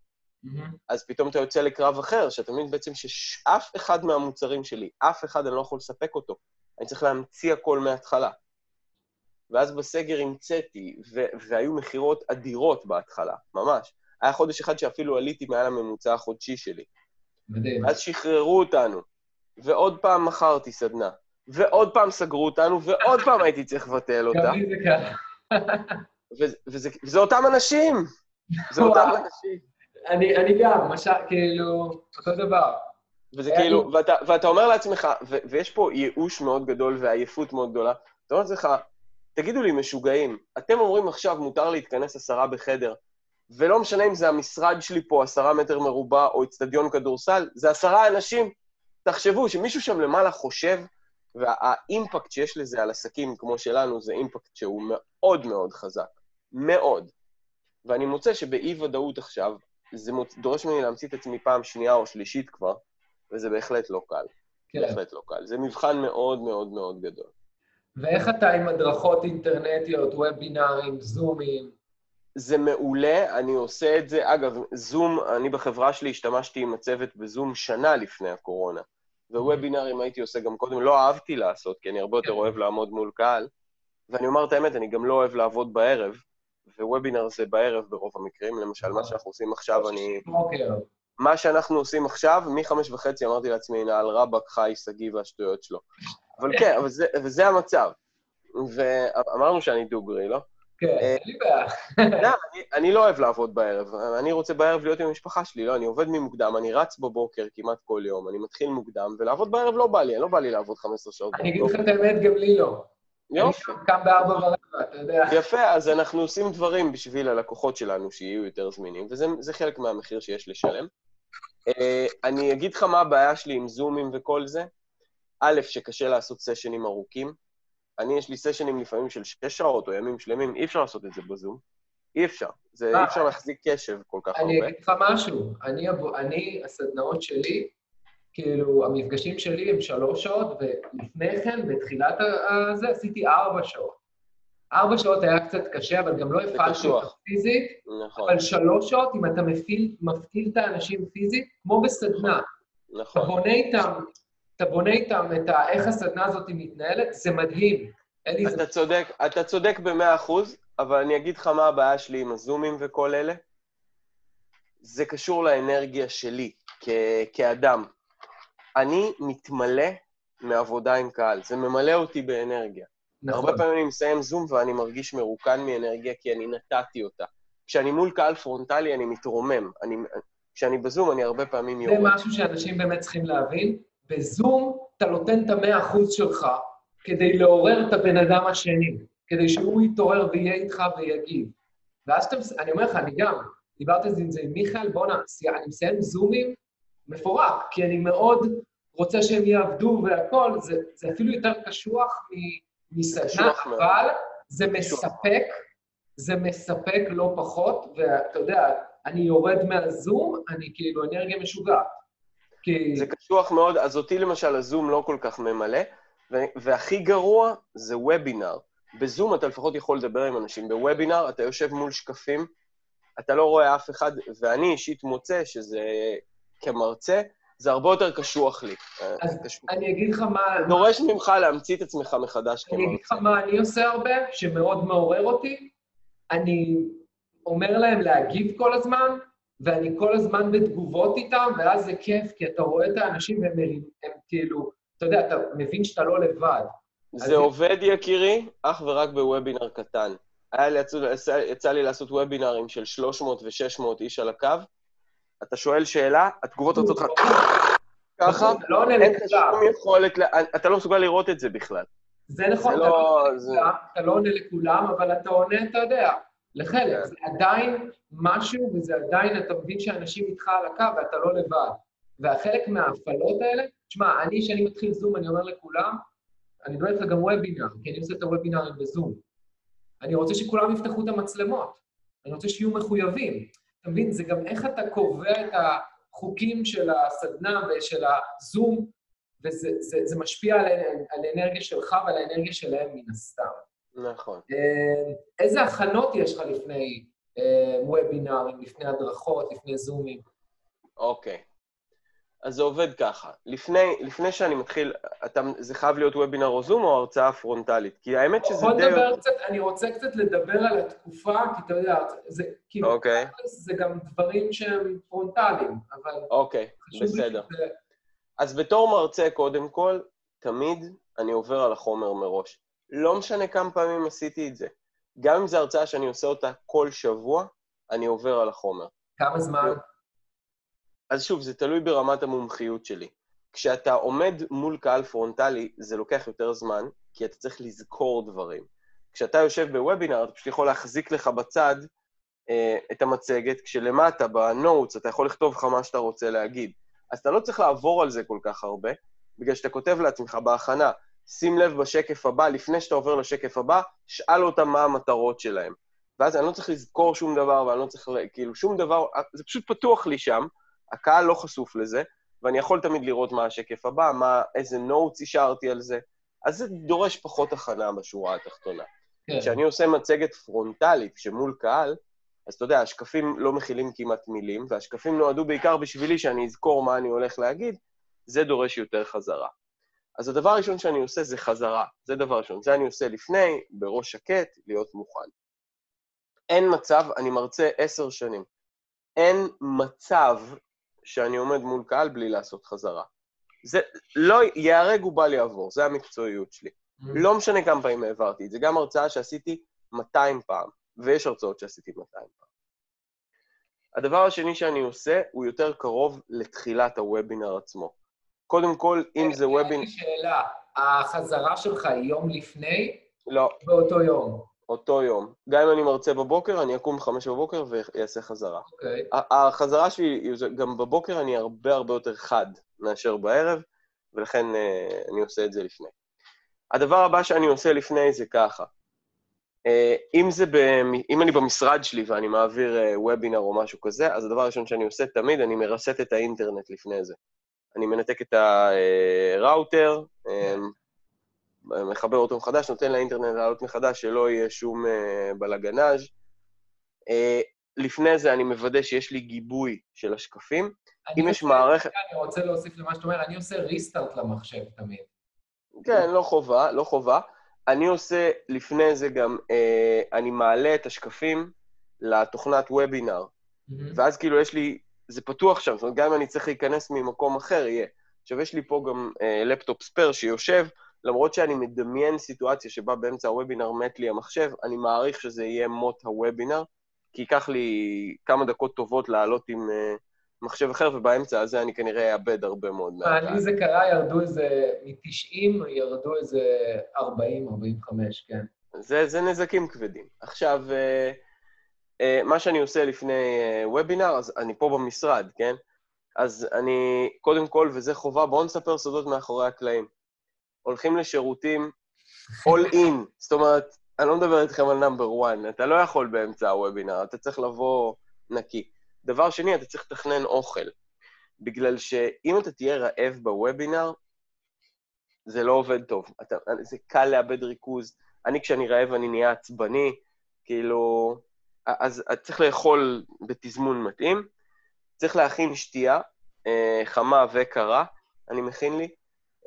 Speaker 2: mm-hmm. אז פתאום אתה יוצא לקרב אחר, שאתה מבין בעצם שאף אחד מהמוצרים שלי, אף אחד אני לא יכול לספק אותו. אני צריך להמציא הכל מההתחלה. ואז בסגר המצאתי, ו- והיו מכירות אדירות בהתחלה, ממש. היה חודש אחד שאפילו עליתי מעל הממוצע החודשי שלי.
Speaker 1: מדהים.
Speaker 2: אז שחררו אותנו, ועוד פעם מכרתי סדנה, ועוד פעם סגרו אותנו, ועוד פעם הייתי צריך לבטל אותה.
Speaker 1: גם לי זה ככה.
Speaker 2: וזה, אותם אנשים! זה אותם. אנשים.
Speaker 1: אני אני גם, משל, כאילו, אותו דבר.
Speaker 2: וזה כאילו, ואתה, ואתה אומר לעצמך, ו, ויש פה ייאוש מאוד גדול ועייפות מאוד גדולה, אתה אומר לעצמך, תגידו לי, משוגעים, אתם אומרים עכשיו מותר להתכנס עשרה בחדר, ולא משנה אם זה המשרד שלי פה, עשרה מטר מרובע, או אצטדיון כדורסל, זה עשרה אנשים. תחשבו שמישהו שם למעלה חושב, והאימפקט שיש לזה על עסקים כמו שלנו, זה אימפקט שהוא מאוד מאוד חזק. מאוד. ואני מוצא שבאי-ודאות עכשיו, זה מוצ... דורש ממני להמציא את עצמי פעם שנייה או שלישית כבר, וזה בהחלט לא קל.
Speaker 1: כן.
Speaker 2: בהחלט לא קל. זה מבחן מאוד מאוד מאוד גדול.
Speaker 1: ואיך אתה עם הדרכות אינטרנטיות, וובינארים, זומים?
Speaker 2: זה מעולה, אני עושה את זה. אגב, זום, אני בחברה שלי השתמשתי עם הצוות בזום שנה לפני הקורונה. ווובינארים הייתי עושה גם קודם, לא אהבתי לעשות, כי אני הרבה יותר אוהב לעמוד מול קהל. ואני אומר את האמת, אני גם לא אוהב לעבוד בערב, ווובינר זה בערב ברוב המקרים. למשל, מה שאנחנו עושים עכשיו, אני... מה שאנחנו עושים עכשיו, מחמש וחצי אמרתי לעצמי, הנה, על רבאק חי שגיא והשטויות שלו. אבל כן, אבל זה, וזה המצב. ואמרנו שאני דוגרי, לא?
Speaker 1: כן,
Speaker 2: אה,
Speaker 1: אין לי בעיה.
Speaker 2: לא, אני, אני לא אוהב לעבוד בערב. אני רוצה בערב להיות עם המשפחה שלי, לא, אני עובד ממוקדם, אני רץ בבוקר כמעט כל יום, אני מתחיל מוקדם, ולעבוד בערב לא בא לי, לא בא לי לעבוד 15 שעות.
Speaker 1: אני אגיד לך את האמת, גם לי לא.
Speaker 2: יופי.
Speaker 1: אני קם בארבע ורבע, אתה יודע.
Speaker 2: יפה, אז אנחנו עושים דברים בשביל הלקוחות שלנו שיהיו יותר זמינים, וזה זה חלק מהמחיר שיש לשלם. אה, אני אגיד לך מה הבעיה שלי עם זומים וכל זה. א', שקשה לעשות סשנים ארוכים. אני, יש לי סשנים לפעמים של שש שעות או ימים שלמים, אי אפשר לעשות את זה בזום. אי אפשר. זה? אי אפשר להחזיק קשב כל כך
Speaker 1: אני
Speaker 2: הרבה.
Speaker 1: אגיד לך משהו, אני, אני, הסדנאות שלי, כאילו, המפגשים שלי הם שלוש שעות, ולפני כן, בתחילת הזה, עשיתי ארבע שעות. ארבע שעות היה קצת קשה, אבל גם לא הפעלתי. אותה פיזית,
Speaker 2: נכון,
Speaker 1: אבל שלוש שעות, אם אתה מפעיל, מפעיל את האנשים פיזית, כמו בסדנה, אתה
Speaker 2: נכון.
Speaker 1: בונה איתם, אתה בונה איתם את ה... איך הסדנה הזאת מתנהלת, זה מדהים. אלי, זה
Speaker 2: אתה צודק, אתה צודק במאה אחוז, אבל אני אגיד לך מה הבעיה שלי עם הזומים וכל אלה. זה קשור לאנרגיה שלי כ- כאדם. אני מתמלא מעבודה עם קהל, זה ממלא אותי באנרגיה.
Speaker 1: נכון.
Speaker 2: הרבה פעמים אני מסיים זום ואני מרגיש מרוקן מאנרגיה כי אני נתתי אותה. כשאני מול קהל פרונטלי אני מתרומם. אני, כשאני בזום אני הרבה פעמים
Speaker 1: זה
Speaker 2: יורד.
Speaker 1: משהו שאנשים באמת צריכים להבין. בזום אתה נותן את המאה אחוז שלך כדי לעורר את הבן אדם השני, כדי שהוא יתעורר ויהיה איתך ויגיב. ואז שאתה, אני אומר לך, אני גם, דיברתי על זה עם זה עם מיכאל, בואנה, אני מסיים זומים מפורק, כי אני מאוד רוצה שהם יעבדו והכול, זה, זה אפילו יותר קשוח מסדנה. אבל זה. מספק, זה מספק לא פחות, ואתה יודע, אני יורד מהזום, אני כאילו אנרגיה משוגעת. כי...
Speaker 2: זה קשוח מאוד, אז אותי למשל הזום לא כל כך ממלא, והכי גרוע זה וובינר. בזום אתה לפחות יכול לדבר עם אנשים, בוובינר אתה יושב מול שקפים, אתה לא רואה אף אחד, ואני אישית מוצא שזה, כמרצה, זה הרבה יותר קשוח לי.
Speaker 1: אז
Speaker 2: קשוח.
Speaker 1: אני אגיד לך מה...
Speaker 2: דורש ממך להמציא את עצמך מחדש
Speaker 1: אני אגיד לך
Speaker 2: כמרצה.
Speaker 1: מה אני עושה הרבה, שמאוד מעורר אותי. אני אומר להם להגיב כל הזמן, ואני כל הזמן בתגובות איתם, ואז זה כיף, כי אתה רואה את האנשים והם מרים- הם כאילו, אתה יודע, אתה מבין שאתה לא לבד.
Speaker 2: זה עובד, יקירי, אך ורק בוובינר קטן. היה לי, יצא, יצא- לי לעשות וובינרים של 300 ו-600 איש על הקו, אתה שואל שאלה, התגובות יוצאות לך ככה,
Speaker 1: אתה לא
Speaker 2: אין לך. שום יכולת, אתה לא מסוגל לראות את זה בכלל.
Speaker 1: זה נכון, לא
Speaker 2: לא-
Speaker 1: אתה לא עונה לכולם, אבל אתה עונה, אתה יודע, לחלק.
Speaker 2: כן.
Speaker 1: זה עדיין משהו, וזה עדיין, אתה מבין שאנשים איתך על הקו ואתה לא לבד. והחלק מההפעלות האלה, תשמע, אני, כשאני מתחיל זום, אני אומר לכולם, אני מדבר איתך גם וובינר, כי אני עושה את הוובינרים בזום. אני רוצה שכולם יפתחו את המצלמות. אני רוצה שיהיו מחויבים. אתה מבין? זה גם איך אתה קובע את החוקים של הסדנה ושל הזום, וזה זה, זה משפיע על, על האנרגיה שלך ועל האנרגיה שלהם מן הסתם.
Speaker 2: נכון.
Speaker 1: אה, איזה הכנות יש לך לפני אה, וובינארים, לפני הדרכות, לפני זומים?
Speaker 2: אוקיי. אז זה עובד ככה. לפני, לפני שאני מתחיל, אתה, זה חייב להיות וובינר או זום או הרצאה פרונטלית? כי האמת שזה די...
Speaker 1: נדבר קצת, אני רוצה קצת לדבר על התקופה, כי אתה יודע, זה כאילו,
Speaker 2: אוקיי.
Speaker 1: זה גם דברים שהם פרונטליים, אבל
Speaker 2: אוקיי, בסדר.
Speaker 1: שזה...
Speaker 2: אז בתור מרצה, קודם כל, תמיד אני עובר על החומר מראש. לא משנה כמה פעמים עשיתי את זה. גם אם זו הרצאה שאני עושה אותה כל שבוע, אני עובר על החומר.
Speaker 1: כמה זמן?
Speaker 2: אז שוב, זה תלוי ברמת המומחיות שלי. כשאתה עומד מול קהל פרונטלי, זה לוקח יותר זמן, כי אתה צריך לזכור דברים. כשאתה יושב בוובינר, אתה פשוט יכול להחזיק לך בצד אה, את המצגת, כשלמטה, בנוטס, אתה יכול לכתוב לך מה שאתה רוצה להגיד. אז אתה לא צריך לעבור על זה כל כך הרבה, בגלל שאתה כותב לעצמך בהכנה, שים לב בשקף הבא, לפני שאתה עובר לשקף הבא, שאל אותם מה המטרות שלהם. ואז אני לא צריך לזכור שום דבר, ואני לא צריך, כאילו, שום דבר, זה פשוט פתוח לי שם, הקהל לא חשוף לזה, ואני יכול תמיד לראות מה השקף הבא, מה, איזה נוטס השארתי על זה. אז זה דורש פחות הכנה בשורה התחתונה.
Speaker 1: כן.
Speaker 2: כשאני עושה מצגת פרונטלית שמול קהל, אז אתה יודע, השקפים לא מכילים כמעט מילים, והשקפים נועדו בעיקר בשבילי שאני אזכור מה אני הולך להגיד, זה דורש יותר חזרה. אז הדבר הראשון שאני עושה זה חזרה, זה דבר ראשון. זה אני עושה לפני, בראש שקט, להיות מוכן. אין מצב, אני מרצה עשר שנים, אין מצב שאני עומד מול קהל בלי לעשות חזרה. זה לא, ייהרג ובל יעבור, זה המקצועיות שלי. לא משנה כמה פעמים העברתי את זה, גם הרצאה שעשיתי 200 פעם, ויש הרצאות שעשיתי 200 פעם. הדבר השני שאני עושה הוא יותר קרוב לתחילת הוובינר עצמו. קודם כל, אם זה
Speaker 1: יש
Speaker 2: וובינר...
Speaker 1: לי שאלה, החזרה שלך היא יום לפני,
Speaker 2: לא,
Speaker 1: באותו יום,
Speaker 2: אותו יום. גם אם אני מרצה בבוקר, אני אקום בחמש בבוקר ואעשה חזרה.
Speaker 1: אוקיי?
Speaker 2: ה- החזרה שלי, גם בבוקר אני הרבה הרבה יותר חד מאשר בערב, ולכן אה, אני עושה את זה לפני. הדבר הבא שאני עושה לפני זה ככה. אה, אם, זה ב, אם אני במשרד שלי ואני מעביר אה, וובינר או משהו כזה, אז הדבר הראשון שאני עושה תמיד, אני מרסט את האינטרנט לפני זה. אני מנתק את הראוטר, אה, מחבר אותו מחדש, נותן לאינטרנט לעלות מחדש, שלא יהיה שום אה, בלגנאז'. אה, לפני זה אני מוודא שיש לי גיבוי של השקפים. אם יש מערכת...
Speaker 1: אני רוצה להוסיף למה שאתה אומר, אני עושה restart למחשב תמיד.
Speaker 2: כן, לא חובה, לא חובה. אני עושה לפני זה גם, אה, אני מעלה את השקפים לתוכנת וובינר, ואז כאילו יש לי, זה פתוח שם, זאת אומרת, גם אם אני צריך להיכנס ממקום אחר, יהיה. עכשיו, יש לי פה גם אה, laptop spare שיושב, למרות שאני מדמיין סיטואציה שבה באמצע הוובינר מת לי המחשב, אני מעריך שזה יהיה מוט הוובינר, כי ייקח לי כמה דקות טובות לעלות עם אה, מחשב אחר, ובאמצע הזה אני כנראה אאבד הרבה מאוד
Speaker 1: לי זה קרה, ירדו איזה, מ-90 ירדו איזה 40, 45, כן.
Speaker 2: זה, זה נזקים כבדים. עכשיו, אה, מה שאני עושה לפני אה, וובינר, אז אני פה במשרד, כן? אז אני, קודם כל, וזה חובה, בואו נספר סודות מאחורי הקלעים. הולכים לשירותים all in, זאת אומרת, אני לא מדבר איתכם על נאמבר 1, אתה לא יכול באמצע הוובינר, אתה צריך לבוא נקי. דבר שני, אתה צריך לתכנן אוכל. בגלל שאם אתה תהיה רעב בוובינר, זה לא עובד טוב. אתה, זה קל לאבד ריכוז. אני, כשאני רעב, אני נהיה עצבני, כאילו... אז אז צריך לאכול בתזמון מתאים. צריך להכין שתייה, אה, חמה וקרה, אני מכין לי.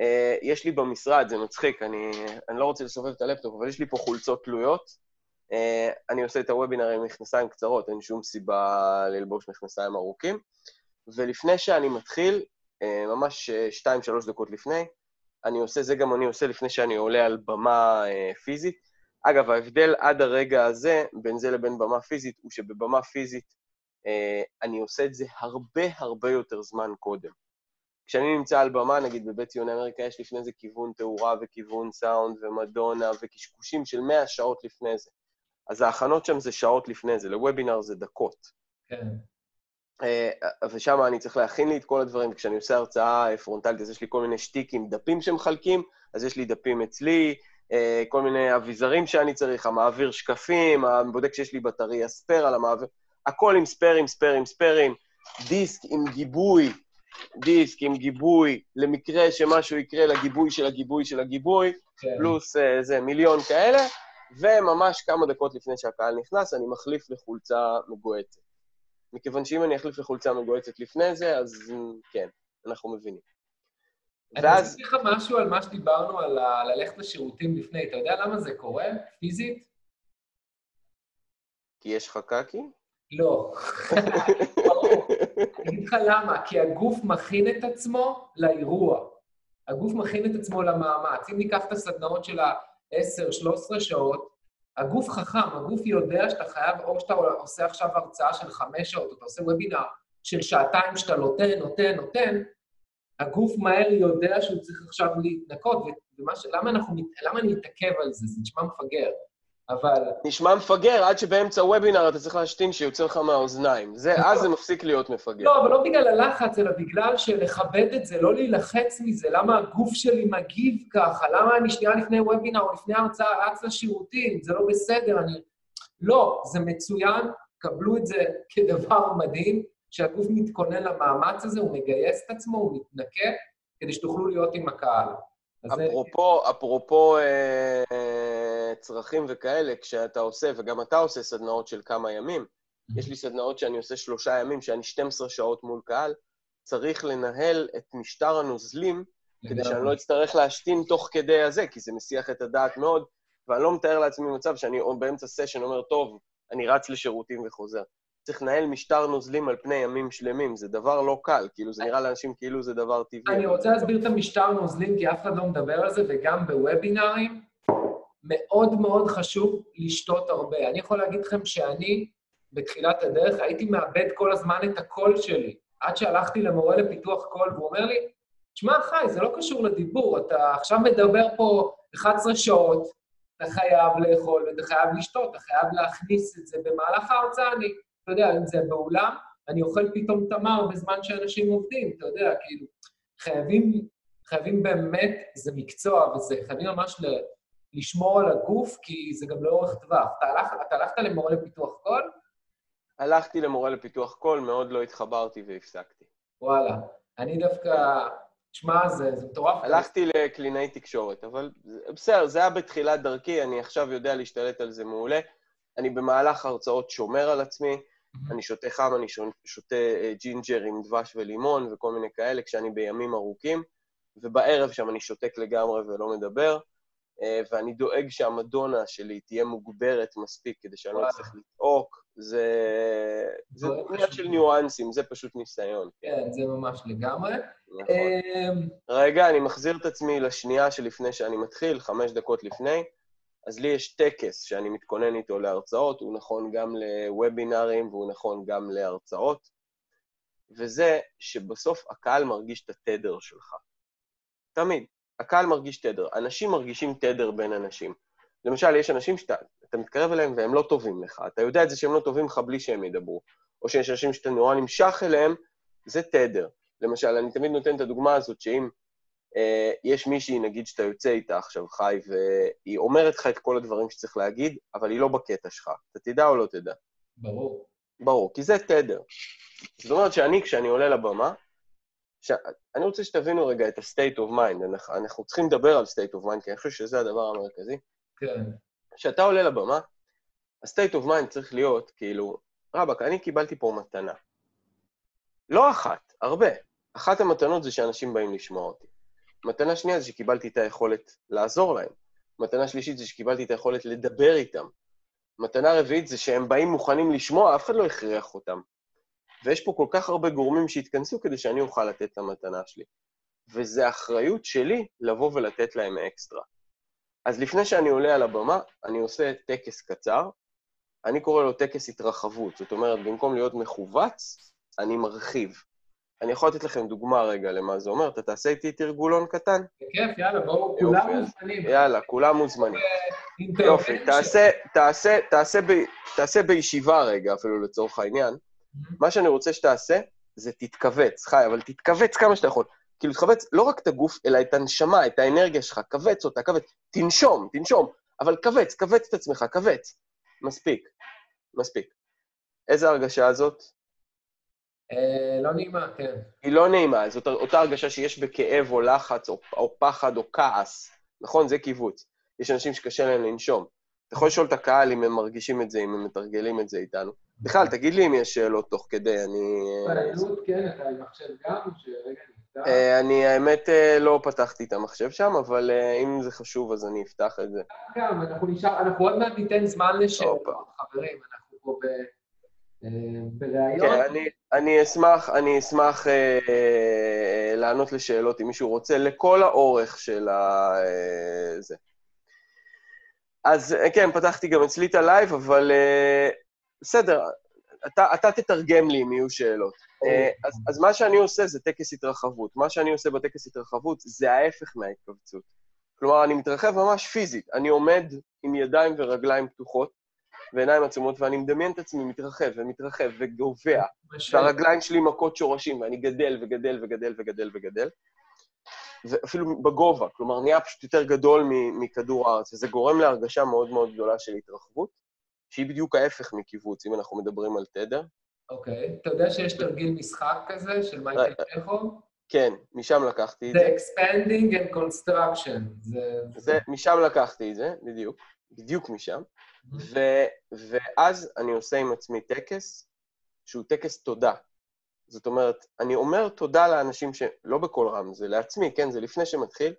Speaker 2: אה, יש לי במשרד, זה מצחיק, אני, אני לא רוצה לסובב את הלפטופ, אבל יש לי פה חולצות תלויות. אה, אני עושה את הוובינר עם מכנסיים קצרות, אין שום סיבה ללבוש מכנסיים ארוכים. ולפני שאני מתחיל, אה, ממש 2-3 דקות לפני, אני עושה, זה גם אני עושה לפני שאני עולה על במה אה, פיזית. אגב, ההבדל עד הרגע הזה, בין זה לבין במה פיזית, הוא שבבמה פיזית אה, אני עושה את זה הרבה הרבה יותר זמן קודם. כשאני נמצא על במה, נגיד בבית ציוני אמריקה, יש לפני זה כיוון תאורה וכיוון סאונד ומדונה וקשקושים של 100 שעות לפני זה. אז ההכנות שם זה שעות לפני זה, לוובינר זה דקות.
Speaker 1: כן.
Speaker 2: אה, ושם אני צריך להכין לי את כל הדברים. כשאני עושה הרצאה פרונטלית, אז יש לי כל מיני שטיקים, דפים שמחלקים, אז יש לי דפים אצלי, כל מיני אביזרים שאני צריך, המעביר שקפים, הבודק שיש לי בטריה ספייר על המעביר, הכל עם ספיירים, ספיירים, ספיירים, דיסק עם גיבוי, דיסק עם גיבוי, למקרה שמשהו יקרה לגיבוי של הגיבוי של הגיבוי,
Speaker 1: כן.
Speaker 2: פלוס איזה מיליון כאלה, וממש כמה דקות לפני שהקהל נכנס, אני מחליף לחולצה מגוהצת. מכיוון שאם אני אחליף לחולצה מגוהצת לפני זה, אז כן. אנחנו מבינים.
Speaker 1: אני ואז... אני אגיד לך משהו על מה שדיברנו, על ללכת לשירותים לפני. אתה יודע למה זה קורה, פיזית?
Speaker 2: כי יש לך קקי?
Speaker 1: לא. אני אגיד לך למה, כי הגוף מכין את עצמו לאירוע. הגוף מכין את עצמו למאמץ. אם ניקח את הסדנאות של ה-10-13 שעות, הגוף חכם, הגוף יודע שאתה חייב, או שאתה עושה עכשיו הרצאה של חמש שעות, או אתה עושה וובינר של שעתיים שאתה נותן, נותן, נותן, הגוף מהר יודע שהוא צריך עכשיו להתנקות, ש... למה אנחנו... למה אני מתעכב על זה? זה נשמע מפגר. אבל...
Speaker 2: נשמע מפגר, עד שבאמצע וובינר אתה צריך להשתין שיוצא לך מהאוזניים. זה, אז זה מפסיק להיות מפגר.
Speaker 1: לא, אבל לא בגלל הלחץ, אלא בגלל שלכבד את זה, לא להילחץ מזה. למה הגוף שלי מגיב ככה? למה אני שנייה לפני וובינר או לפני הרצאה רץ לשירותים? זה לא בסדר, אני... לא, זה מצוין, קבלו את זה כדבר מדהים, שהגוף מתכונן למאמץ הזה, הוא מגייס את עצמו, הוא מתנקה, כדי שתוכלו להיות עם הקהל.
Speaker 2: אפרופו, אפרופו אה, אה, צרכים וכאלה, כשאתה עושה, וגם אתה עושה סדנאות של כמה ימים, mm-hmm. יש לי סדנאות שאני עושה שלושה ימים, שאני 12 שעות מול קהל, צריך לנהל את משטר הנוזלים, כדי שאני לא אצטרך להשתין תוך כדי הזה, כי זה מסיח את הדעת מאוד, ואני לא מתאר לעצמי מצב שאני באמצע סשן אומר, טוב, אני רץ לשירותים וחוזר. צריך לנהל משטר נוזלים על פני ימים שלמים, זה דבר לא קל, כאילו זה נראה לאנשים כאילו זה דבר טבעי.
Speaker 1: אני רוצה להסביר את המשטר נוזלים, כי אף אחד לא מדבר על זה, וגם בוובינארים, מאוד מאוד חשוב לשתות הרבה. אני יכול להגיד לכם שאני, בתחילת הדרך, הייתי מאבד כל הזמן את הקול שלי, עד שהלכתי למורה לפיתוח קול, והוא אומר לי, תשמע, חי, זה לא קשור לדיבור, אתה עכשיו מדבר פה 11 שעות, אתה חייב לאכול ואתה חייב לשתות, אתה חייב להכניס את זה במהלך ההרצאה. אני אתה יודע, אם זה באולם, אני אוכל פתאום תמר בזמן שאנשים עובדים, אתה יודע, כאילו, חייבים, חייבים באמת, זה מקצוע וזה, חייבים ממש ל, לשמור על הגוף, כי זה גם לאורך טווח. אתה, הלכ, אתה הלכת למורה לפיתוח קול?
Speaker 2: הלכתי למורה לפיתוח קול, מאוד לא התחברתי והפסקתי.
Speaker 1: וואלה. אני דווקא... שמע, זה, זה מטורף.
Speaker 2: הלכתי לקלינאי תקשורת, אבל בסדר, זה היה בתחילת דרכי, אני עכשיו יודע להשתלט על זה מעולה. אני במהלך ההרצאות שומר על עצמי, אני שותה חם, אני שותה אה, ג'ינג'ר עם דבש ולימון וכל מיני כאלה כשאני בימים ארוכים, ובערב שם אני שותק לגמרי ולא מדבר, אה, ואני דואג שהמדונה שלי תהיה מוגברת מספיק כדי שאני לא אצטרך לצעוק. זה... זה עניין של ניואנסים, זה פשוט ניסיון.
Speaker 1: כן, זה ממש לגמרי.
Speaker 2: נכון. אמ, רגע, אני מחזיר את עצמי לשנייה שלפני שאני מתחיל, חמש דקות לפני. אז לי יש טקס שאני מתכונן איתו להרצאות, הוא נכון גם לוובינארים והוא נכון גם להרצאות, וזה שבסוף הקהל מרגיש את התדר שלך. תמיד. הקהל מרגיש תדר. אנשים מרגישים תדר בין אנשים. למשל, יש אנשים שאתה מתקרב אליהם והם לא טובים לך. אתה יודע את זה שהם לא טובים לך בלי שהם ידברו. או שיש אנשים שאתה נורא נמשך אליהם, זה תדר. למשל, אני תמיד נותן את הדוגמה הזאת שאם יש מישהי, נגיד שאתה יוצא איתה עכשיו, חי, והיא אומרת לך את כל הדברים שצריך להגיד, אבל היא לא בקטע שלך. אתה תדע או לא תדע?
Speaker 1: ברור.
Speaker 2: ברור, כי זה תדר. זאת אומרת שאני, כשאני עולה לבמה, ש... אני רוצה שתבינו רגע את ה-state of mind. אנחנו, אנחנו צריכים לדבר על state of mind, כי אני חושב שזה הדבר המרכזי.
Speaker 1: כן.
Speaker 2: כשאתה עולה לבמה, ה-state of mind צריך להיות, כאילו, רבאק, אני קיבלתי פה מתנה. לא אחת, הרבה. אחת המתנות זה שאנשים באים לשמוע אותי. מתנה שנייה זה שקיבלתי את היכולת לעזור להם. מתנה שלישית זה שקיבלתי את היכולת לדבר איתם. מתנה רביעית זה שהם באים מוכנים לשמוע, אף אחד לא הכריח אותם. ויש פה כל כך הרבה גורמים שהתכנסו כדי שאני אוכל לתת את המתנה שלי. וזו אחריות שלי לבוא ולתת להם אקסטרה. אז לפני שאני עולה על הבמה, אני עושה טקס קצר, אני קורא לו טקס התרחבות. זאת אומרת, במקום להיות מכווץ, אני מרחיב. אני יכול לתת לכם דוגמה רגע למה זה אומר. אתה תעשה איתי תרגולון קטן?
Speaker 1: בכיף, יאללה, בואו, כולם מוזמנים.
Speaker 2: יאללה, כולם מוזמנים. יופי, תעשה, בישיבה רגע, אפילו לצורך העניין. מה שאני רוצה שתעשה, זה תתכווץ, חי, אבל תתכווץ כמה שאתה יכול. כאילו, תכווץ לא רק את הגוף, אלא את הנשמה, את האנרגיה שלך, כווץ אותה, כווץ. תנשום, תנשום, אבל כווץ, כווץ את עצמך, כווץ. מספיק, מספיק. איזה הרגשה זאת?
Speaker 1: אה, לא נעימה, כן.
Speaker 2: היא לא נעימה, זאת אותה הרגשה שיש בכאב או לחץ או, או פחד או כעס, נכון? זה קיבוץ. יש אנשים שקשה להם לנשום. אתה יכול לשאול את הקהל אם הם מרגישים את זה, אם הם מתרגלים את זה איתנו. בכלל, תגיד לי אם יש שאלות תוך כדי, אני...
Speaker 1: פעילות, כן, אתה עם מחשב גם, שרגע...
Speaker 2: אה, אני, האמת, אה, לא פתחתי את המחשב שם, אבל אה, אם זה חשוב, אז אני אפתח את זה.
Speaker 1: גם, אנחנו נשאר, אנחנו עוד מעט ניתן זמן לשאלות, חברים, אנחנו פה ב... בריאיון.
Speaker 2: כן, אני, אני אשמח, אני אשמח אה, אה, לענות לשאלות, אם מישהו רוצה, לכל האורך של ה... אה, זה. אז כן, פתחתי גם אצלי את ה live, אבל אה, בסדר, אתה, אתה תתרגם לי אם יהיו שאלות. אה, אז, אז מה שאני עושה זה טקס התרחבות. מה שאני עושה בטקס התרחבות זה ההפך מההתכווצות. כלומר, אני מתרחב ממש פיזית. אני עומד עם ידיים ורגליים פתוחות ועיניים עצומות, ואני מדמיין את עצמי מתרחב ומתרחב וגובע, והרגליים שלי מכות שורשים, ואני גדל וגדל וגדל וגדל וגדל. ואפילו בגובה, כלומר, נהיה פשוט יותר גדול מכדור הארץ, וזה גורם להרגשה מאוד מאוד גדולה של התרחבות, שהיא בדיוק ההפך מקיבוץ, אם אנחנו מדברים על תדר.
Speaker 1: אוקיי. אתה יודע שיש תרגיל משחק כזה של מייקל צ'כוב?
Speaker 2: כן, משם לקחתי את
Speaker 1: זה. זה expanding and construction. זה,
Speaker 2: משם לקחתי את זה, בדיוק. בדיוק משם. ו, ואז אני עושה עם עצמי טקס, שהוא טקס תודה. זאת אומרת, אני אומר תודה לאנשים ש... לא בקול רם, זה לעצמי, כן? זה לפני שמתחיל.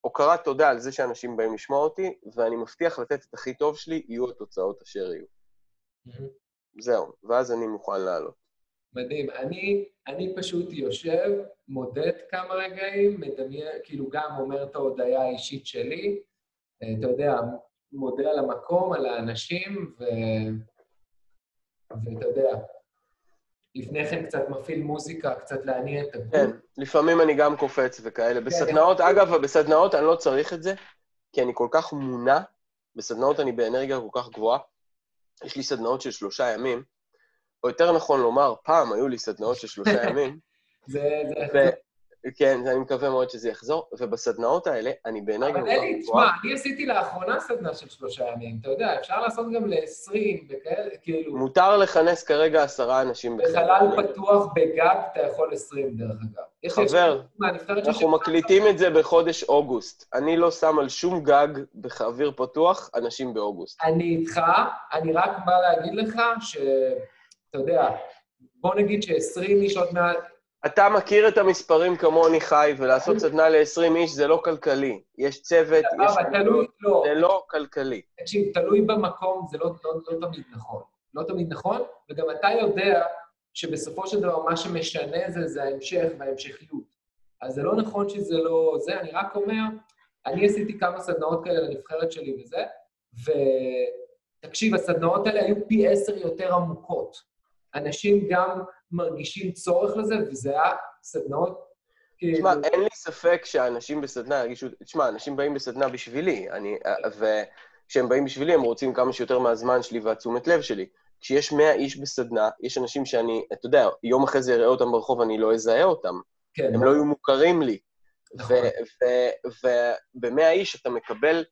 Speaker 2: הוקרת תודה על זה שאנשים באים לשמוע אותי, ואני מבטיח לתת את הכי טוב שלי, יהיו התוצאות אשר יהיו. זהו, ואז אני מוכן לעלות.
Speaker 1: מדהים. אני, אני פשוט יושב, מודד כמה רגעים, מדמיין, כאילו גם אומר את ההודיה האישית שלי, אה, אתה יודע, מודה על המקום, על האנשים, ו... ואתה יודע, לפני כן קצת מפעיל מוזיקה, קצת להניע את הגוף.
Speaker 2: כן, לפעמים אני גם קופץ וכאלה. כן, בסדנאות, אגב, בסדנאות אני לא צריך את זה, כי אני כל כך מונע, בסדנאות אני באנרגיה כל כך גבוהה. יש לי סדנאות של שלושה ימים, או יותר נכון לומר, פעם היו לי סדנאות של שלושה ימים.
Speaker 1: זה, זה...
Speaker 2: כן, אני מקווה מאוד שזה יחזור, ובסדנאות האלה, אני באנרגיה...
Speaker 1: אבל אלי, תשמע, אני עשיתי לאחרונה סדנה של שלושה ימים, אתה יודע, אפשר לעשות גם ל-20 וכאלה, כאילו...
Speaker 2: מותר לכנס כרגע עשרה אנשים
Speaker 1: בחדר. בחלל פתוח בגג אתה יכול 20, דרך אגב.
Speaker 2: חבר, אנחנו מקליטים את זה בחודש אוגוסט. אני לא שם על שום גג באוויר פתוח אנשים באוגוסט.
Speaker 1: אני איתך, אני רק בא להגיד לך ש... אתה יודע, בוא נגיד ש-20 איש עוד מעט...
Speaker 2: אתה מכיר את המספרים כמוני, חי, ולעשות סדנה ל-20 איש זה לא כלכלי. יש צוות, יש...
Speaker 1: תלוי, לא.
Speaker 2: זה לא כלכלי.
Speaker 1: תקשיב, תלוי במקום, זה לא, לא, לא תמיד נכון. לא תמיד נכון, וגם אתה יודע שבסופו של דבר מה שמשנה זה, זה ההמשך וההמשכיות. אז זה לא נכון שזה לא זה, אני רק אומר, אני עשיתי כמה סדנאות כאלה לנבחרת שלי וזה, ותקשיב, הסדנאות האלה היו פי עשר יותר עמוקות. אנשים גם מרגישים צורך לזה, וזה היה סדנאות
Speaker 2: כאילו... תשמע, אין לי ספק שאנשים בסדנה ירגישו... תשמע, אנשים באים בסדנה בשבילי, אני... וכשהם באים בשבילי, הם רוצים כמה שיותר מהזמן שלי והתשומת לב שלי. כשיש 100 איש בסדנה, יש אנשים שאני, אתה יודע, יום אחרי זה אראה אותם ברחוב, אני לא אזהה אותם. כן. הם לא יהיו מוכרים לי. נכון. וב-100 איש אתה מקבל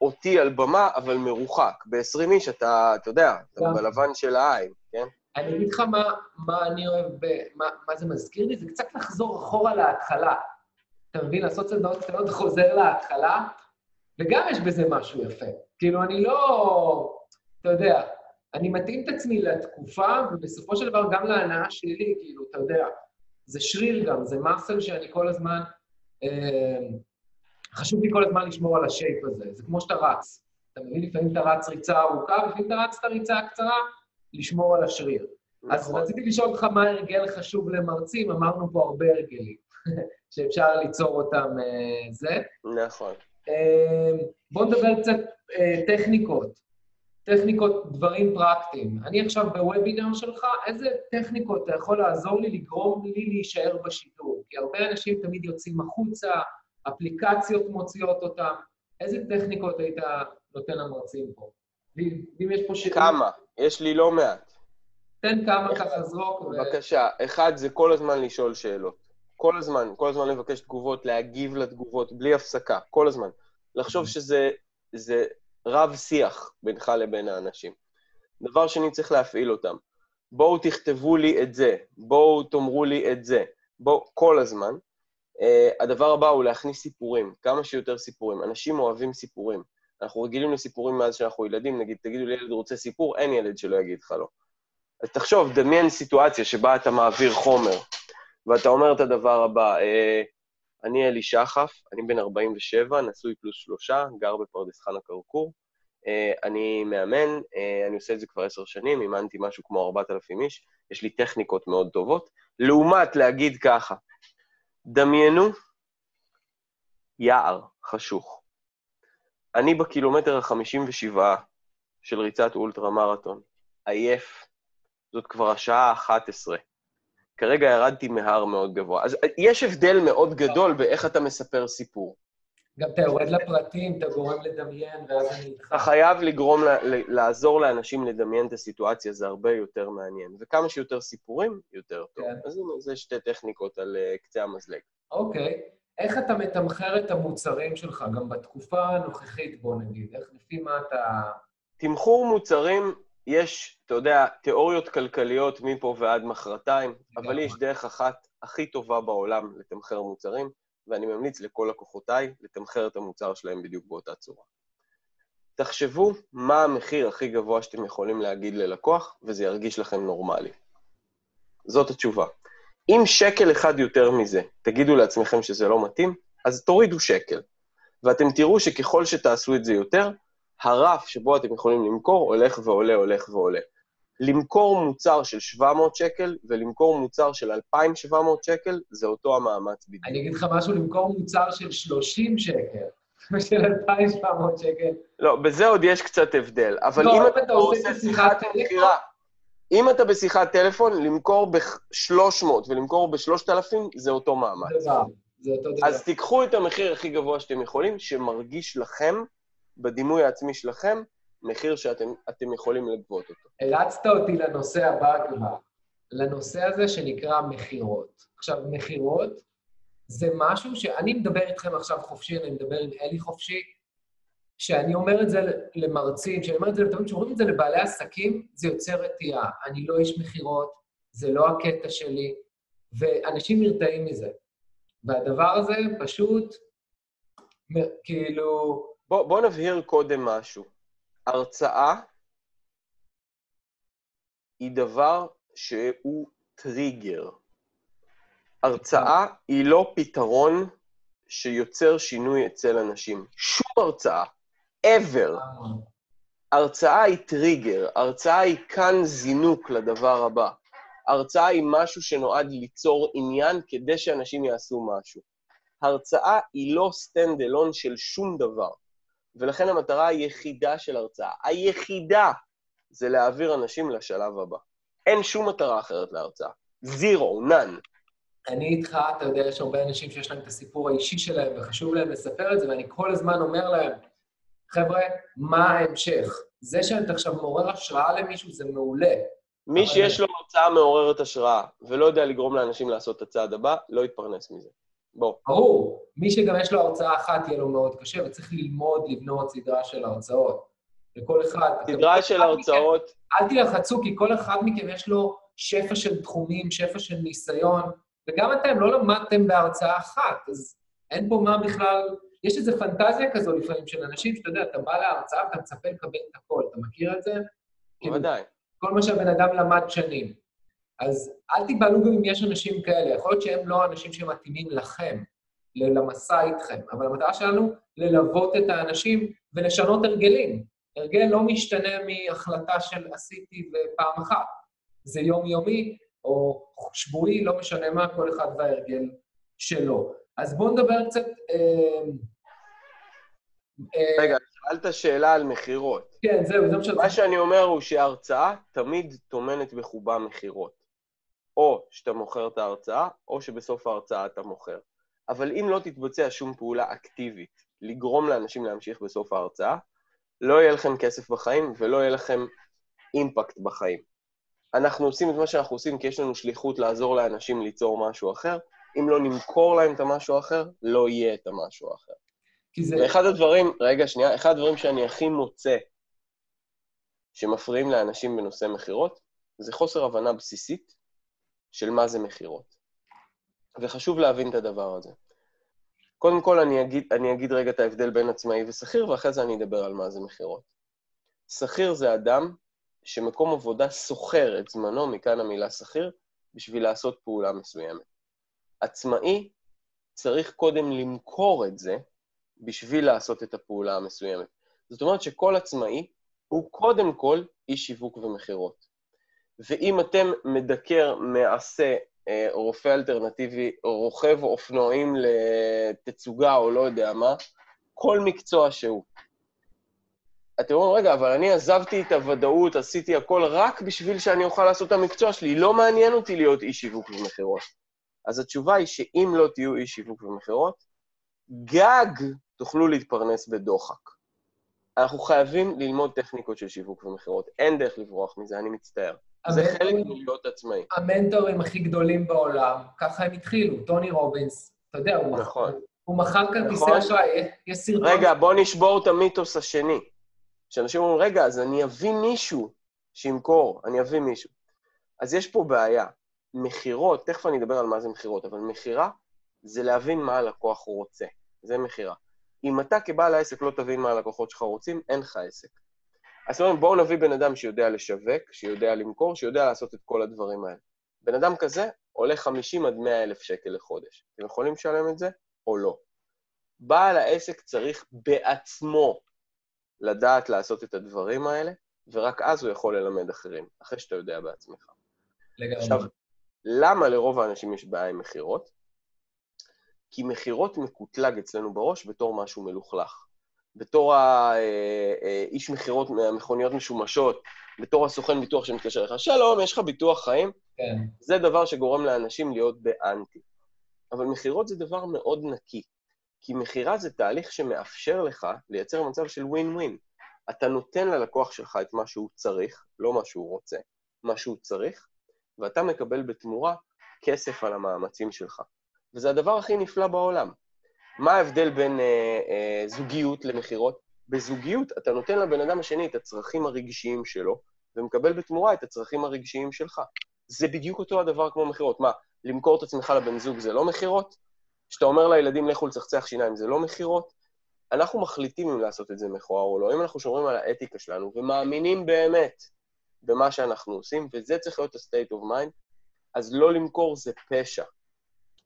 Speaker 2: אותי על במה, אבל מרוחק. ב-20 איש אתה, אתה יודע, אתה בלבן של העין, כן?
Speaker 1: אני אגיד לך מה, מה אני אוהב, ב, מה, מה זה מזכיר לי, זה קצת לחזור אחורה להתחלה. אתה מבין? לעשות סדנאות קטנות חוזר להתחלה, וגם יש בזה משהו יפה. כאילו, אני לא... אתה יודע, אני מתאים את עצמי לתקופה, ובסופו של דבר גם להנאה שלי, כאילו, אתה יודע, זה שריר גם, זה מסל שאני כל הזמן... אה, חשוב לי כל הזמן לשמור על השייפ הזה. זה כמו שאתה רץ. אתה מבין? לפעמים אתה רץ ריצה ארוכה, ולפעמים אתה רץ את הריצה הקצרה, לשמור על השריר. נכון. אז רציתי לשאול אותך מה הרגל חשוב למרצים, אמרנו פה הרבה הרגלים, שאפשר ליצור אותם uh, זה.
Speaker 2: נכון.
Speaker 1: Uh, בואו נדבר קצת uh, טכניקות. טכניקות, דברים פרקטיים. אני עכשיו בוובינר שלך, איזה טכניקות אתה יכול לעזור לי לגרום לי להישאר בשידור? כי הרבה אנשים תמיד יוצאים החוצה, אפליקציות מוציאות אותם. איזה טכניקות היית נותן למרצים פה? ואם יש פה
Speaker 2: שאלות... כמה? יש לי לא מעט.
Speaker 1: תן כמה ככה זרוק.
Speaker 2: בבקשה. אחד, זה כל הזמן לשאול שאלות. כל הזמן, כל הזמן לבקש תגובות, להגיב לתגובות, בלי הפסקה, כל הזמן. לחשוב שזה זה רב-שיח בינך לבין האנשים. דבר שני, צריך להפעיל אותם. בואו תכתבו לי את זה, בואו תאמרו לי את זה, בואו, כל הזמן. Uh, הדבר הבא הוא להכניס סיפורים, כמה שיותר סיפורים. אנשים אוהבים סיפורים. אנחנו רגילים לסיפורים מאז שאנחנו ילדים, נגיד, תגידו לי, ילד רוצה סיפור, אין ילד שלא יגיד לך לא. אז תחשוב, דמיין סיטואציה שבה אתה מעביר חומר ואתה אומר את הדבר הבא, אה, אני אלי שחף, אני בן 47, נשוי פלוס שלושה, גר בפרדס חנה כרכור. אה, אני מאמן, אה, אני עושה את זה כבר עשר שנים, אימנתי משהו כמו 4,000 איש, יש לי טכניקות מאוד טובות. לעומת להגיד ככה, דמיינו יער חשוך. אני בקילומטר ה-57 של ריצת אולטרה מרתון, עייף, זאת כבר השעה ה-11. כרגע ירדתי מהר מאוד גבוה. אז יש הבדל מאוד גדול באיך אתה מספר סיפור.
Speaker 1: גם אתה יורד לפרטים, אתה גורם לדמיין, ואז אני איתך.
Speaker 2: אתה חייב לגרום, לעזור לאנשים לדמיין את הסיטואציה, זה הרבה יותר מעניין. וכמה שיותר סיפורים, יותר טוב. כן. אז זה שתי טכניקות על uh, קצה המזלג.
Speaker 1: אוקיי. איך אתה מתמחר את המוצרים שלך, גם בתקופה הנוכחית, בוא נגיד? איך, לפי מה אתה...
Speaker 2: תמחור מוצרים, יש, אתה יודע, תיאוריות כלכליות מפה ועד מחרתיים, אבל יש דרך אחת הכי טובה בעולם לתמחר מוצרים, ואני ממליץ לכל לקוחותיי לתמחר את המוצר שלהם בדיוק באותה צורה. תחשבו מה המחיר הכי גבוה שאתם יכולים להגיד ללקוח, וזה ירגיש לכם נורמלי. זאת התשובה. אם שקל אחד יותר מזה, תגידו לעצמכם שזה לא מתאים, אז תורידו שקל. ואתם תראו שככל שתעשו את זה יותר, הרף שבו אתם יכולים למכור הולך ועולה, הולך ועולה. למכור מוצר של 700 שקל ולמכור מוצר של 2,700 שקל, זה אותו המאמץ בדיוק.
Speaker 1: אני אגיד לך משהו, למכור מוצר של 30 שקל ושל 2,700 שקל.
Speaker 2: לא, בזה עוד יש קצת הבדל. אבל לא, אם אתה עושה שיחת מכירה, אם אתה בשיחת טלפון, למכור ב-300 ולמכור ב-3,000, זה אותו מאמץ.
Speaker 1: זה אותו דבר.
Speaker 2: אז תיקחו את המחיר הכי גבוה שאתם יכולים, שמרגיש לכם, בדימוי העצמי שלכם, מחיר שאתם יכולים לגבות אותו.
Speaker 1: הרצת אותי לנושא הבא כבר, לנושא הזה שנקרא מכירות. עכשיו, מכירות זה משהו שאני מדבר איתכם עכשיו חופשי, אני מדבר עם אלי חופשי, כשאני אומר את זה למרצים, כשאני אומר את זה לתמיד, כשאומרים את זה לבעלי עסקים, זה יוצר רתיעה. אני לא איש מכירות, זה לא הקטע שלי, ואנשים נרתעים מזה. והדבר הזה פשוט, כאילו...
Speaker 2: בוא, בוא נבהיר קודם משהו. הרצאה היא דבר שהוא טריגר. הרצאה היא לא פתרון שיוצר שינוי אצל אנשים. שום הרצאה, ever. הרצאה היא טריגר, הרצאה היא קו זינוק לדבר הבא. הרצאה היא משהו שנועד ליצור עניין כדי שאנשים יעשו משהו. הרצאה היא לא stand alone של שום דבר. ולכן המטרה היחידה של הרצאה, היחידה, זה להעביר אנשים לשלב הבא. אין שום מטרה אחרת להרצאה. זירו, נאן.
Speaker 1: אני איתך, אתה יודע, יש הרבה אנשים שיש להם את הסיפור האישי שלהם וחשוב להם לספר את זה, ואני כל הזמן אומר להם, חבר'ה, מה ההמשך? זה שאתה עכשיו מעורר השראה למישהו זה מעולה.
Speaker 2: מי שיש לו הרצאה מעוררת השראה ולא יודע לגרום לאנשים לעשות את הצעד הבא, לא יתפרנס מזה. בוא.
Speaker 1: ברור. מי שגם יש לו הרצאה אחת, יהיה לו מאוד קשה, וצריך ללמוד לבנות סדרה של הרצאות. לכל אחד.
Speaker 2: סדרה של הרצאות...
Speaker 1: מכם, אל תלחצו, כי כל אחד מכם יש לו שפע של תחומים, שפע של ניסיון, וגם אתם לא למדתם בהרצאה אחת, אז אין פה מה בכלל... יש איזו פנטזיה כזו לפעמים של אנשים, שאתה יודע, אתה בא להרצאה ואתה מצפה לקבל את הכל. אתה מכיר את זה?
Speaker 2: בוודאי.
Speaker 1: כל מה שהבן אדם למד שנים. אז אל תיבהלו גם אם יש אנשים כאלה. יכול להיות שהם לא האנשים שמתאימים לכם, למסע איתכם, אבל המטרה שלנו ללוות את האנשים ולשנות הרגלים. הרגל לא משתנה מהחלטה של עשיתי ופעם אחת. זה יומיומי או שבועי, לא משנה מה, כל אחד וההרגל שלו. אז בואו נדבר קצת... אה,
Speaker 2: אה, רגע, שאלת שאלה על מכירות.
Speaker 1: כן, זהו, זה מה
Speaker 2: שאני... מה שאני אומר הוא שההרצאה תמיד טומנת בחובה מכירות. או שאתה מוכר את ההרצאה, או שבסוף ההרצאה אתה מוכר. אבל אם לא תתבצע שום פעולה אקטיבית לגרום לאנשים להמשיך בסוף ההרצאה, לא יהיה לכם כסף בחיים ולא יהיה לכם אימפקט בחיים. אנחנו עושים את מה שאנחנו עושים כי יש לנו שליחות לעזור לאנשים ליצור משהו אחר. אם לא נמכור להם את המשהו האחר, לא יהיה את המשהו האחר. כי זה... ואחד הדברים, רגע, שנייה, אחד הדברים שאני הכי מוצא שמפריעים לאנשים בנושא מכירות, זה חוסר הבנה בסיסית של מה זה מכירות. וחשוב להבין את הדבר הזה. קודם כל, אני אגיד, אני אגיד רגע את ההבדל בין עצמאי ושכיר, ואחרי זה אני אדבר על מה זה מכירות. שכיר זה אדם שמקום עבודה סוחר את זמנו, מכאן המילה שכיר, בשביל לעשות פעולה מסוימת. עצמאי צריך קודם למכור את זה בשביל לעשות את הפעולה המסוימת. זאת אומרת שכל עצמאי הוא קודם כל איש שיווק ומכירות. ואם אתם מדקר מעשה אה, רופא אלטרנטיבי, רוכב אופנועים לתצוגה או לא יודע מה, כל מקצוע שהוא. אתם אומרים, רגע, אבל אני עזבתי את הוודאות, עשיתי הכל רק בשביל שאני אוכל לעשות את המקצוע שלי, לא מעניין אותי להיות איש שיווק ומכירות. אז התשובה היא שאם לא תהיו איש שיווק ומכירות, גג תוכלו להתפרנס בדוחק. אנחנו חייבים ללמוד טכניקות של שיווק ומכירות. אין דרך לברוח מזה, אני מצטער. זה חלק מלהיות עצמאי.
Speaker 1: המנטורים הכי גדולים בעולם, ככה הם התחילו. טוני רובינס, אתה יודע, הוא, נכון. הוא מכר כרטיסי נכון. אשראי, יש סרטון...
Speaker 2: רגע, בוא נשבור את המיתוס השני. שאנשים אומרים, רגע, אז אני אביא מישהו שימכור, אני אביא מישהו. אז יש פה בעיה. מכירות, תכף אני אדבר על מה זה מכירות, אבל מכירה זה להבין מה הלקוח רוצה. זה מכירה. אם אתה כבעל העסק לא תבין מה הלקוחות שלך רוצים, אין לך עסק. אז אומרים, בואו נביא בן אדם שיודע לשווק, שיודע למכור, שיודע לעשות את כל הדברים האלה. בן אדם כזה עולה 50 עד 100 אלף שקל לחודש. אתם יכולים לשלם את זה או לא? בעל העסק צריך בעצמו לדעת לעשות את הדברים האלה, ורק אז הוא יכול ללמד אחרים, אחרי שאתה יודע בעצמך. לגמרי. עכשיו, למה לרוב האנשים יש בעיה עם מכירות? כי מכירות מקוטלג אצלנו בראש בתור משהו מלוכלך. בתור האיש אה, מכירות מהמכוניות משומשות, בתור הסוכן ביטוח שמתקשר לך, שלום, יש לך ביטוח חיים? כן. זה דבר שגורם לאנשים להיות באנטי. אבל מכירות זה דבר מאוד נקי, כי מכירה זה תהליך שמאפשר לך לייצר מצב של ווין ווין. אתה נותן ללקוח שלך את מה שהוא צריך, לא מה שהוא רוצה, מה שהוא צריך, ואתה מקבל בתמורה כסף על המאמצים שלך. וזה הדבר הכי נפלא בעולם. מה ההבדל בין אה, אה, זוגיות למכירות? בזוגיות אתה נותן לבן אדם השני את הצרכים הרגשיים שלו, ומקבל בתמורה את הצרכים הרגשיים שלך. זה בדיוק אותו הדבר כמו מכירות. מה, למכור את עצמך לבן זוג זה לא מכירות? כשאתה אומר לילדים לכו לצחצח שיניים זה לא מכירות? אנחנו מחליטים אם לעשות את זה מכוער או לא. אם אנחנו שומרים על האתיקה שלנו ומאמינים באמת במה שאנחנו עושים, וזה צריך להיות ה-state of mind, אז לא למכור זה פשע.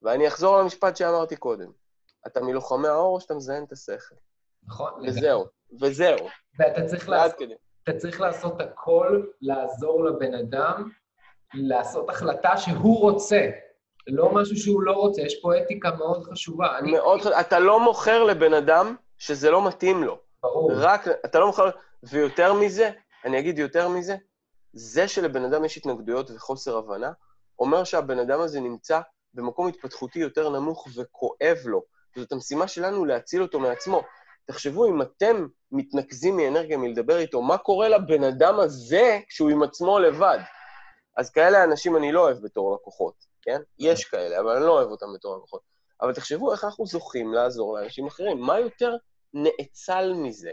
Speaker 2: ואני אחזור למשפט שאמרתי קודם. אתה מלוחמי האור או שאתה מזיין את השכל?
Speaker 1: נכון.
Speaker 2: וזהו, וזהו.
Speaker 1: ואתה צריך, לעשות, אתה צריך לעשות הכל לעזור לבן אדם לעשות החלטה שהוא רוצה, לא משהו שהוא לא רוצה. יש פה אתיקה מאוד חשובה.
Speaker 2: אני... מאוד חשובה. אתה לא מוכר לבן אדם שזה לא מתאים לו.
Speaker 1: ברור.
Speaker 2: רק, אתה לא מוכר... ויותר מזה, אני אגיד יותר מזה, זה שלבן אדם יש התנגדויות וחוסר הבנה, אומר שהבן אדם הזה נמצא במקום התפתחותי יותר נמוך וכואב לו. זאת המשימה שלנו להציל אותו מעצמו. תחשבו, אם אתם מתנקזים מאנרגיה מלדבר איתו, מה קורה לבן אדם הזה כשהוא עם עצמו לבד? אז כאלה אנשים אני לא אוהב בתור לקוחות, כן? יש כאלה, אבל אני לא אוהב אותם בתור לקוחות. אבל תחשבו איך אנחנו זוכים לעזור לאנשים אחרים. מה יותר נאצל מזה?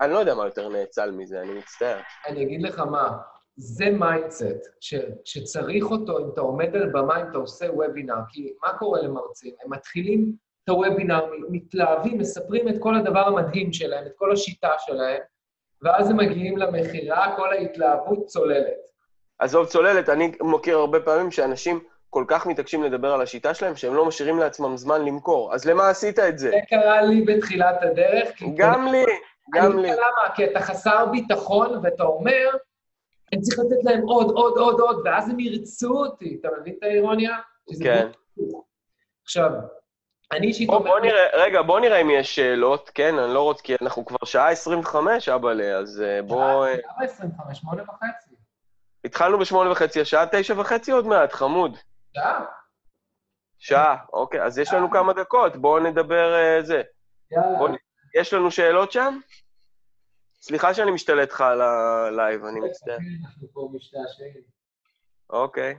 Speaker 2: אני לא יודע מה יותר נאצל מזה, אני מצטער.
Speaker 1: אני אגיד לך מה, זה mindset ש, שצריך אותו אם אתה עומד על במה, אם אתה עושה וובינר, כי מה קורה למרצים? הם מתחילים את הוובינר, מתלהבים, מספרים את כל הדבר המדהים שלהם, את כל השיטה שלהם, ואז הם מגיעים למכירה, כל ההתלהבות צוללת.
Speaker 2: עזוב צוללת, אני מכיר הרבה פעמים שאנשים כל כך מתעקשים לדבר על השיטה שלהם, שהם לא משאירים לעצמם זמן למכור. אז למה עשית את זה?
Speaker 1: זה קרה לי בתחילת הדרך.
Speaker 2: גם לי, גם לי.
Speaker 1: אני למה? כי אתה חסר ביטחון, ואתה אומר, אני צריך לתת להם עוד, עוד, עוד, עוד, ואז הם ירצו אותי. אתה מבין את האירוניה?
Speaker 2: כן.
Speaker 1: עכשיו, אני אישית
Speaker 2: אומרת... בוא נראה, רגע, בוא נראה אם יש שאלות, כן? אני לא רוצה, כי אנחנו כבר שעה 25, אבאלה, אז אה, בוא...
Speaker 1: שעה 25, שמונה וחצי.
Speaker 2: התחלנו בשמונה וחצי, השעה תשע וחצי עוד מעט, חמוד.
Speaker 1: שעה.
Speaker 2: שעה, אוקיי, אז יש לנו כמה דקות, בואו נדבר אה, זה.
Speaker 1: יאללה. בוא,
Speaker 2: יש לנו שאלות שם? סליחה שאני משתלט לך על ה live, אני מצטער.
Speaker 1: אנחנו פה משתעשעים.
Speaker 2: אוקיי.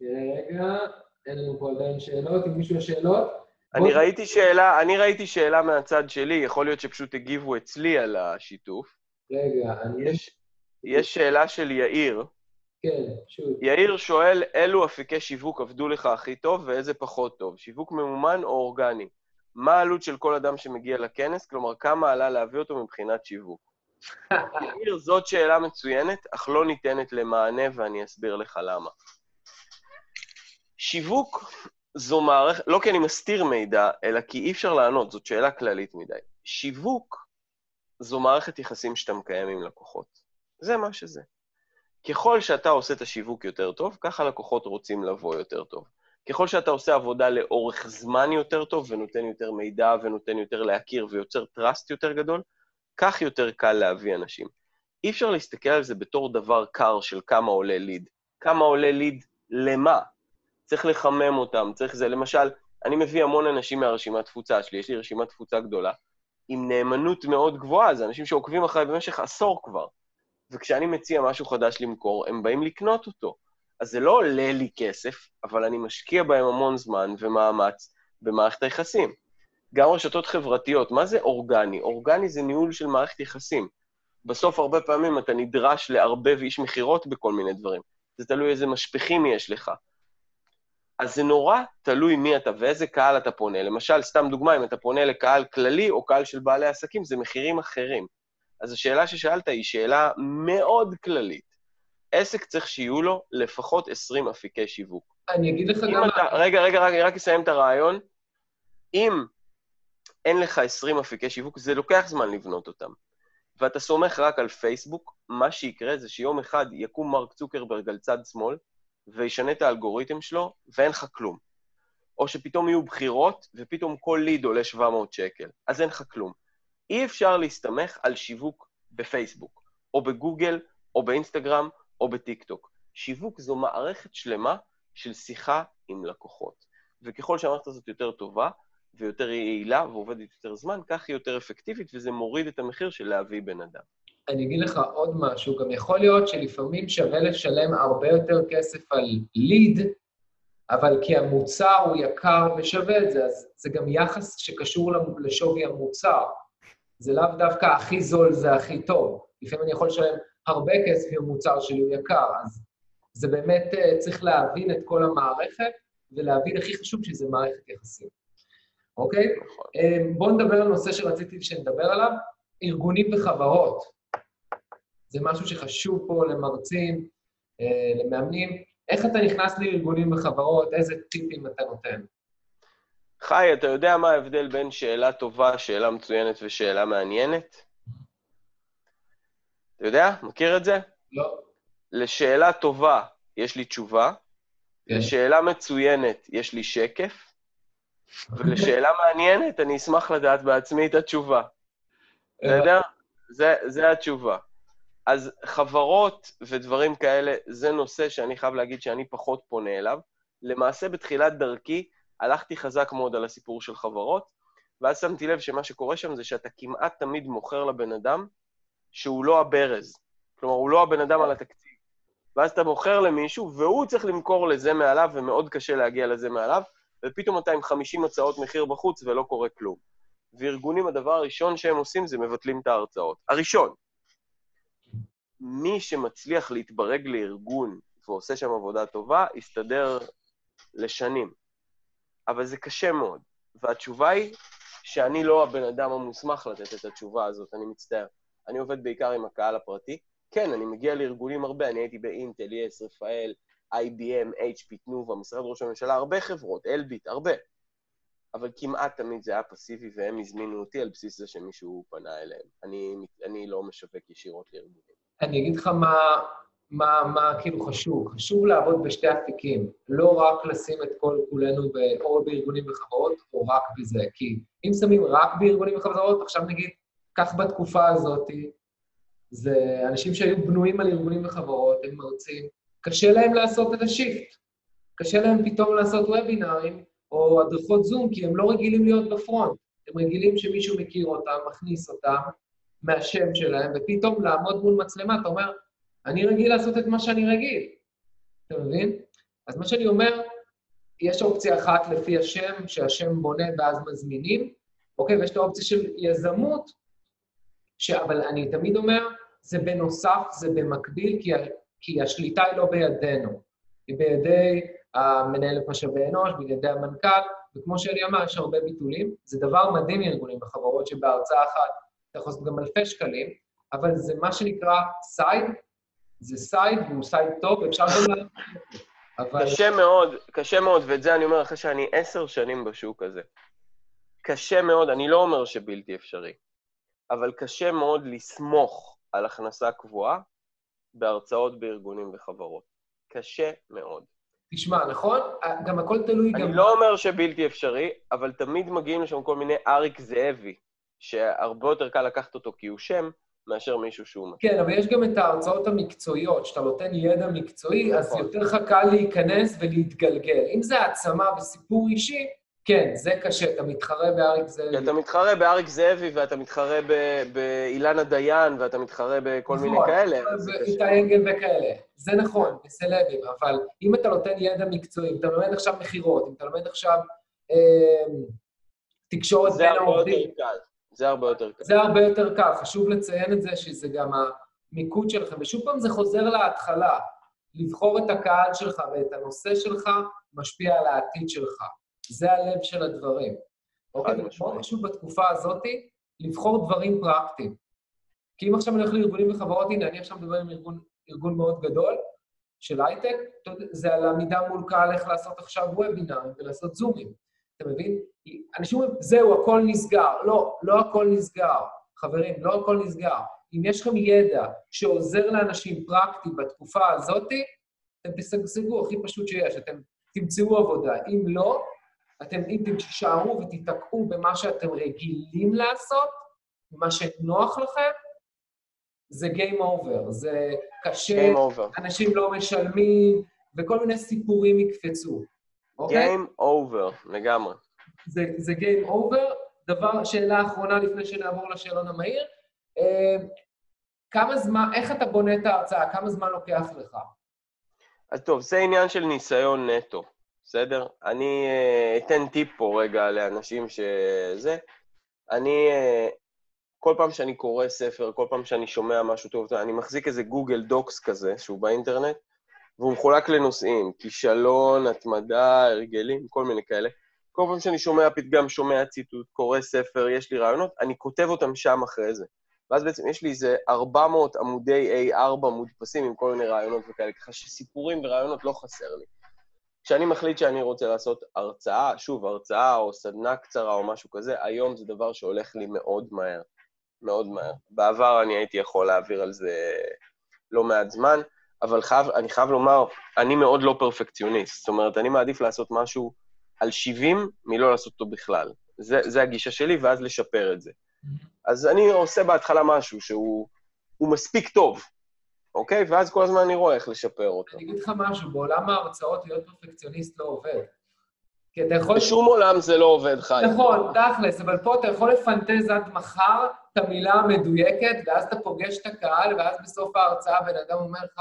Speaker 1: רגע, אין לנו פה עדיין שאלות, אם מישהו יש שאלות?
Speaker 2: אני ראיתי שאלה, אני ראיתי שאלה מהצד שלי, יכול להיות שפשוט הגיבו אצלי על השיתוף.
Speaker 1: רגע, אני...
Speaker 2: יש, יש שאלה של יאיר.
Speaker 1: כן, שוב.
Speaker 2: יאיר שואל, אילו אפיקי שיווק עבדו לך הכי טוב ואיזה פחות טוב? שיווק ממומן או אורגני? מה העלות של כל אדם שמגיע לכנס? כלומר, כמה עלה להביא אותו מבחינת שיווק? יאיר, זאת שאלה מצוינת, אך לא ניתנת למענה, ואני אסביר לך למה. שיווק זו מערכת, לא כי אני מסתיר מידע, אלא כי אי אפשר לענות, זאת שאלה כללית מדי. שיווק זו מערכת יחסים שאתה מקיים עם לקוחות. זה מה שזה. ככל שאתה עושה את השיווק יותר טוב, ככה לקוחות רוצים לבוא יותר טוב. ככל שאתה עושה עבודה לאורך זמן יותר טוב, ונותן יותר מידע, ונותן יותר להכיר, ויוצר טראסט יותר גדול, כך יותר קל להביא אנשים. אי אפשר להסתכל על זה בתור דבר קר של כמה עולה ליד. כמה עולה ליד למה? צריך לחמם אותם, צריך זה. למשל, אני מביא המון אנשים מהרשימת תפוצה שלי, יש לי רשימת תפוצה גדולה, עם נאמנות מאוד גבוהה, זה אנשים שעוקבים אחריי במשך עשור כבר. וכשאני מציע משהו חדש למכור, הם באים לקנות אותו. אז זה לא עולה לי כסף, אבל אני משקיע בהם המון זמן ומאמץ במערכת היחסים. גם רשתות חברתיות, מה זה אורגני? אורגני זה ניהול של מערכת יחסים. בסוף הרבה פעמים אתה נדרש לערבב איש מכירות בכל מיני דברים. זה תלוי איזה משפיכים יש לך. אז זה נורא תלוי מי אתה ואיזה קהל אתה פונה. למשל, סתם דוגמה, אם אתה פונה לקהל כללי או קהל של בעלי עסקים, זה מחירים אחרים. אז השאלה ששאלת היא שאלה מאוד כללית. עסק צריך שיהיו לו לפחות 20 אפיקי שיווק.
Speaker 1: אני אגיד לך גם...
Speaker 2: אתה, רגע, רגע, אני רק אסיים את הרעיון. אם אין לך 20 אפיקי שיווק, זה לוקח זמן לבנות אותם. ואתה סומך רק על פייסבוק, מה שיקרה זה שיום אחד יקום מרק צוקרברג על צד שמאל, וישנה את האלגוריתם שלו, ואין לך כלום. או שפתאום יהיו בחירות, ופתאום כל ליד עולה 700 שקל. אז אין לך כלום. אי אפשר להסתמך על שיווק בפייסבוק, או בגוגל, או באינסטגרם, או בטיקטוק. שיווק זו מערכת שלמה של שיחה עם לקוחות. וככל שהמערכת הזאת יותר טובה, ויותר יעילה ועובדת יותר זמן, כך היא יותר אפקטיבית, וזה מוריד את המחיר של להביא בן אדם.
Speaker 1: אני אגיד לך עוד משהו, גם יכול להיות שלפעמים שווה לשלם הרבה יותר כסף על ליד, אבל כי המוצר הוא יקר ושווה את זה, אז זה גם יחס שקשור לשווי המוצר. זה לאו דווקא הכי זול זה הכי טוב. לפעמים אני יכול לשלם הרבה כסף אם המוצר שלי הוא יקר, אז זה באמת, אה, צריך להבין את כל המערכת, ולהבין הכי חשוב שזה מערכת יחסים. אוקיי? נכון. אה, בואו נדבר על נושא שרציתי שנדבר עליו, ארגונים וחברות. זה משהו שחשוב פה למרצים, אה, למאמנים. איך אתה נכנס לארגונים וחברות? איזה טיפים אתה נותן?
Speaker 2: חי, אתה יודע מה ההבדל בין שאלה טובה, שאלה מצוינת ושאלה מעניינת? אתה יודע? מכיר את זה?
Speaker 1: לא.
Speaker 2: לשאלה טובה יש לי תשובה, כן. לשאלה מצוינת יש לי שקף, ולשאלה מעניינת אני אשמח לדעת בעצמי את התשובה. אתה יודע? זה, זה התשובה. אז חברות ודברים כאלה, זה נושא שאני חייב להגיד שאני פחות פונה אליו. למעשה, בתחילת דרכי, הלכתי חזק מאוד על הסיפור של חברות, ואז שמתי לב שמה שקורה שם זה שאתה כמעט תמיד מוכר לבן אדם שהוא לא הברז. כלומר, הוא לא הבן אדם על התקציב. ואז אתה מוכר למישהו, והוא צריך למכור לזה מעליו, ומאוד קשה להגיע לזה מעליו, ופתאום אתה עם 50 הצעות מחיר בחוץ ולא קורה כלום. וארגונים, הדבר הראשון שהם עושים זה מבטלים את ההרצאות. הראשון. מי שמצליח להתברג לארגון ועושה שם עבודה טובה, יסתדר לשנים. אבל זה קשה מאוד. והתשובה היא שאני לא הבן אדם המוסמך לתת את התשובה הזאת, אני מצטער. אני עובד בעיקר עם הקהל הפרטי. כן, אני מגיע לארגונים הרבה, אני הייתי באינטל, יס, רפאל, IBM, HP, תנובה, משרד ראש הממשלה, הרבה חברות, אלביט, הרבה. אבל כמעט תמיד זה היה פסיבי, והם הזמינו אותי על בסיס זה שמישהו פנה אליהם. אני, אני לא משווק ישירות לארגונים.
Speaker 1: אני אגיד לך מה, מה, מה כאילו חשוב. חשוב לעבוד בשתי אפיקים, לא רק לשים את כל כולנו ב, או בארגונים וחברות, או רק בזה. כי אם שמים רק בארגונים וחברות, עכשיו נגיד, כך בתקופה הזאת, זה אנשים שהיו בנויים על ארגונים וחברות, הם מרצים, קשה להם לעשות את השיפט. קשה להם פתאום לעשות וובינארים או הדרכות זום, כי הם לא רגילים להיות בפרונט. הם רגילים שמישהו מכיר אותם, מכניס אותם מהשם שלהם, ופתאום לעמוד מול מצלמה, אתה אומר, אני רגיל לעשות את מה שאני רגיל. אתה מבין? אז מה שאני אומר, יש אופציה אחת לפי השם, שהשם בונה ואז מזמינים, אוקיי? ויש את האופציה של יזמות, ש... אבל אני תמיד אומר, זה בנוסף, זה במקביל, כי, כי השליטה היא לא בידינו, היא בידי המנהלת משאבי אנוש, בידי המנכ"ל, וכמו שאלי אמר, יש הרבה ביטולים. זה דבר מדהים ארגונים וחברות שבהרצאה אחת אתה יכול לעשות גם אלפי שקלים, אבל זה מה שנקרא סייד, זה side, והוא side טוב, אפשר גם. אבל...
Speaker 2: קשה מאוד, קשה מאוד, ואת זה אני אומר אחרי שאני עשר שנים בשוק הזה. קשה מאוד, אני לא אומר שבלתי אפשרי, אבל קשה מאוד לסמוך על הכנסה קבועה בהרצאות בארגונים וחברות. קשה מאוד.
Speaker 1: תשמע, נכון? גם הכל תלוי
Speaker 2: אני
Speaker 1: גם...
Speaker 2: לא אומר שבלתי אפשרי, אבל תמיד מגיעים לשם כל מיני אריק זאבי, שהרבה יותר קל לקחת אותו כי הוא שם, מאשר מישהו שהוא.
Speaker 1: כן, אבל יש גם את ההרצאות המקצועיות, שאתה נותן ידע מקצועי, אז
Speaker 2: נכון.
Speaker 1: יותר לך קל להיכנס ולהתגלגל. אם זה העצמה וסיפור אישי, כן, זה קשה, אתה מתחרה באריק זאבי.
Speaker 2: אתה מתחרה באריק זאבי, ואתה מתחרה באילנה דיין, ואתה מתחרה בכל מיני
Speaker 1: נכון,
Speaker 2: כאלה. זה
Speaker 1: ואיתי
Speaker 2: קשה.
Speaker 1: אנגל וכאלה. זה נכון, בסלבים, אבל אם אתה נותן ידע מקצועי, אם אתה לומד עכשיו מכירות, אם אתה לומד עכשיו אה, תקשורת
Speaker 2: זה
Speaker 1: בין
Speaker 2: הרבה
Speaker 1: העובדים,
Speaker 2: יותר קל. זה הרבה יותר קל.
Speaker 1: זה הרבה יותר קל. חשוב לציין את זה, שזה גם המיקוד שלכם. ושוב פעם, זה חוזר להתחלה. לבחור את הקהל שלך ואת הנושא שלך משפיע על העתיד שלך. זה הלב של הדברים. אוקיי? ומאוד. חשוב בתקופה הזאת לבחור דברים פרקטיים. כי אם עכשיו אני הולך לארגונים וחברות, הנה, אני עכשיו מדבר עם ארגון, ארגון מאוד גדול של הייטק, זה על עמידה מול קהל, איך לעשות עכשיו וובינארים ולעשות זומים. אתה מבין? אנשים אומרים, זהו, הכל נסגר. לא, לא הכל נסגר. חברים, לא הכל נסגר. אם יש לכם ידע שעוזר לאנשים פרקטי בתקופה הזאת, אתם תשגשגו הכי פשוט שיש, אתם תמצאו עבודה. אם לא, אתם, אם תישארו ותיתקעו במה שאתם רגילים לעשות, מה שנוח לכם, זה Game Over. זה קשה. אנשים לא משלמים, וכל מיני סיפורים יקפצו. אוקיי?
Speaker 2: Game over, לגמרי.
Speaker 1: זה, זה Game Over. דבר, שאלה אחרונה לפני שנעבור לשאלון המהיר. אה, כמה זמן, איך אתה בונה את ההרצאה? כמה זמן לוקח לך?
Speaker 2: אז טוב, זה עניין של ניסיון נטו, בסדר? אני אה, אתן טיפ פה רגע לאנשים שזה. אני, אה, כל פעם שאני קורא ספר, כל פעם שאני שומע משהו טוב, אני מחזיק איזה גוגל דוקס כזה, שהוא באינטרנט, והוא מחולק לנושאים, כישלון, התמדה, הרגלים, כל מיני כאלה. כל פעם שאני שומע פתגם, שומע ציטוט, קורא ספר, יש לי רעיונות, אני כותב אותם שם אחרי זה. ואז בעצם יש לי איזה 400 עמודי A4 מודפסים עם כל מיני רעיונות וכאלה, ככה שסיפורים ורעיונות לא חסר לי. כשאני מחליט שאני רוצה לעשות הרצאה, שוב, הרצאה או סדנה קצרה או משהו כזה, היום זה דבר שהולך לי מאוד מהר. מאוד מהר. בעבר אני הייתי יכול להעביר על זה לא מעט זמן, אבל חייב, אני חייב לומר, אני מאוד לא פרפקציוניסט. זאת אומרת, אני מעדיף לעשות משהו על 70 מלא לעשות אותו בכלל. זה, זה הגישה שלי, ואז לשפר את זה. אז אני עושה בהתחלה משהו שהוא הוא מספיק טוב, אוקיי? ואז כל הזמן אני רואה איך לשפר אותו.
Speaker 1: אני אגיד לך משהו, בעולם ההרצאות להיות פרפקציוניסט לא עובד. כי אתה יכול...
Speaker 2: בשום עולם זה לא עובד, חיים.
Speaker 1: נכון, תכלס, אבל פה אתה יכול לפנטז עד מחר את המילה המדויקת, ואז אתה פוגש את הקהל, ואז בסוף ההרצאה בן אדם אומר לך,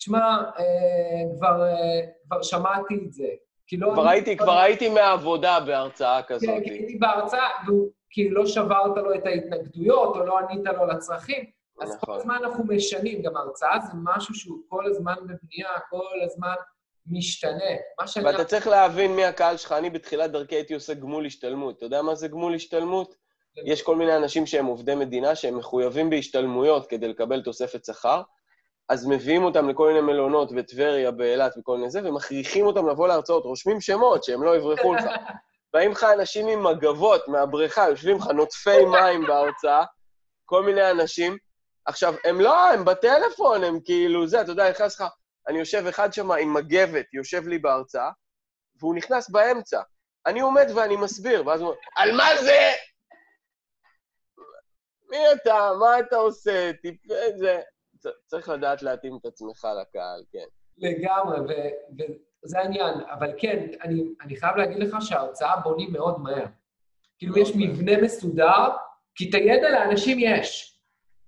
Speaker 1: תשמע, אה, כבר, אה, כבר שמעתי את זה. כי לא...
Speaker 2: כבר הייתי, כבר הייתי מהעבודה בהרצאה כזאת.
Speaker 1: כן, כי הייתי בהרצאה, כאילו לא שברת לו את ההתנגדויות, או לא ענית לו לצרכים. אז כל
Speaker 2: נכון.
Speaker 1: הזמן אנחנו משנים, גם הרצאה זה משהו שהוא כל הזמן בבנייה, כל הזמן משתנה.
Speaker 2: ואתה צריך להבין מי הקהל שלך. אני בתחילת דרכי הייתי עושה גמול השתלמות. אתה יודע מה זה גמול השתלמות? יש כל מיני אנשים שהם עובדי מדינה, שהם מחויבים בהשתלמויות כדי לקבל תוספת שכר, אז מביאים אותם לכל מיני מלונות בטבריה, באילת וכל מיני זה, ומכריחים אותם לבוא להרצאות, רושמים שמות שהם לא יברחו לך. באים לך אנשים עם מגבות מהבריכה, יושבים לך נוטפי מים בהרצאה, כל מיני אנשים. עכשיו, הם לא, הם בטלפון, הם כאילו זה, אתה יודע, נכנס לך, אני יושב אחד שם עם מגבת, יושב לי בהרצאה, והוא נכנס באמצע. אני עומד ואני מסביר, ואז הוא אומר, על מה זה? מי אתה? מה אתה עושה? טיפה זה... צריך לדעת להתאים את עצמך לקהל, כן.
Speaker 1: לגמרי, ו- וזה העניין. אבל כן, אני, אני חייב להגיד לך שההרצאה בונים מאוד מהר. כאילו, יש
Speaker 2: מהר.
Speaker 1: מבנה מסודר, כי את הידע לאנשים יש.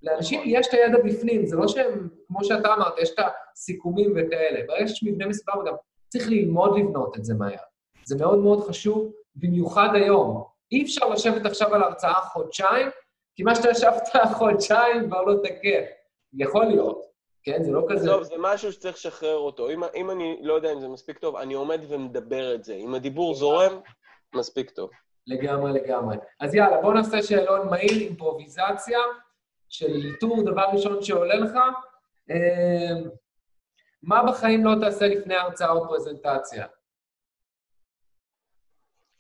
Speaker 1: לאנשים
Speaker 2: נכון.
Speaker 1: יש את הידע בפנים, זה לא שהם, כמו שאתה אמרת, יש את הסיכומים וכאלה. ברגע שיש מבנה מסודר, וגם צריך ללמוד לבנות את זה מהר. זה מאוד מאוד חשוב, במיוחד היום. אי אפשר לשבת עכשיו על הרצאה חודשיים, כי מה שאתה ישבת חודשיים כבר לא תקף. יכול להיות, כן? זה לא כזה...
Speaker 2: עזוב, זה משהו שצריך לשחרר אותו. אם, אם אני לא יודע אם זה מספיק טוב, אני עומד ומדבר את זה. אם הדיבור זורם, מספיק טוב.
Speaker 1: לגמרי, לגמרי. אז יאללה, בוא נעשה שאלון מהיר, אימפרוביזציה של איתור, דבר ראשון שעולה לך. אה, מה בחיים לא תעשה לפני הרצאה או פרזנטציה?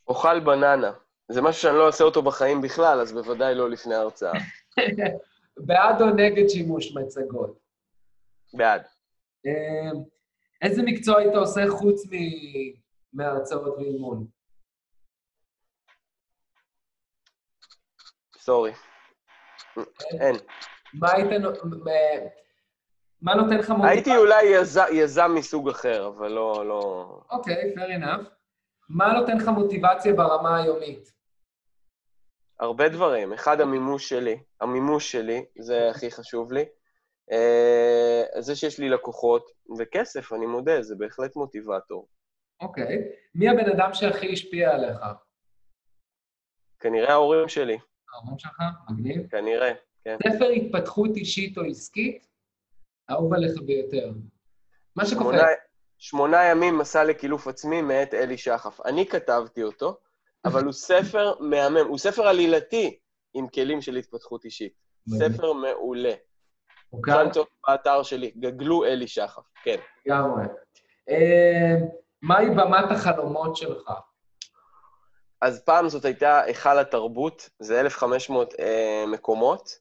Speaker 2: אוכל בננה. זה משהו שאני לא אעשה אותו בחיים בכלל, אז בוודאי לא לפני ההרצאה.
Speaker 1: בעד או נגד שימוש מצגות?
Speaker 2: בעד.
Speaker 1: אמ, איזה מקצוע היית עושה חוץ מהרצאות ואימון?
Speaker 2: סורי. אין.
Speaker 1: מה היית... מה נותן לך מוטיבציה?
Speaker 2: הייתי אולי יזם מסוג אחר, אבל לא... לא...
Speaker 1: אוקיי, fair enough. מה נותן לך מוטיבציה ברמה היומית?
Speaker 2: הרבה דברים. אחד, המימוש שלי. המימוש שלי, זה הכי חשוב לי. אה, זה שיש לי לקוחות וכסף, אני מודה, זה בהחלט מוטיבטור.
Speaker 1: אוקיי. מי הבן אדם שהכי השפיע עליך?
Speaker 2: כנראה ההורים שלי.
Speaker 1: ההורים שלך? מגניב.
Speaker 2: כנראה, כן.
Speaker 1: ספר התפתחות אישית או עסקית, אהוב עליך ביותר. מה שקופץ.
Speaker 2: שמונה ימים מסע לקילוף עצמי מאת אלי שחף. אני כתבתי אותו, אבל הוא ספר מהמם. הוא ספר עלילתי עם כלים של התפתחות אישית. ספר מעולה. אפשר למצוא באתר שלי, גגלו אלי שחף, כן.
Speaker 1: לגמרי. אה, מהי במת החלומות שלך?
Speaker 2: אז פעם זאת הייתה היכל התרבות, זה 1,500 אה, מקומות.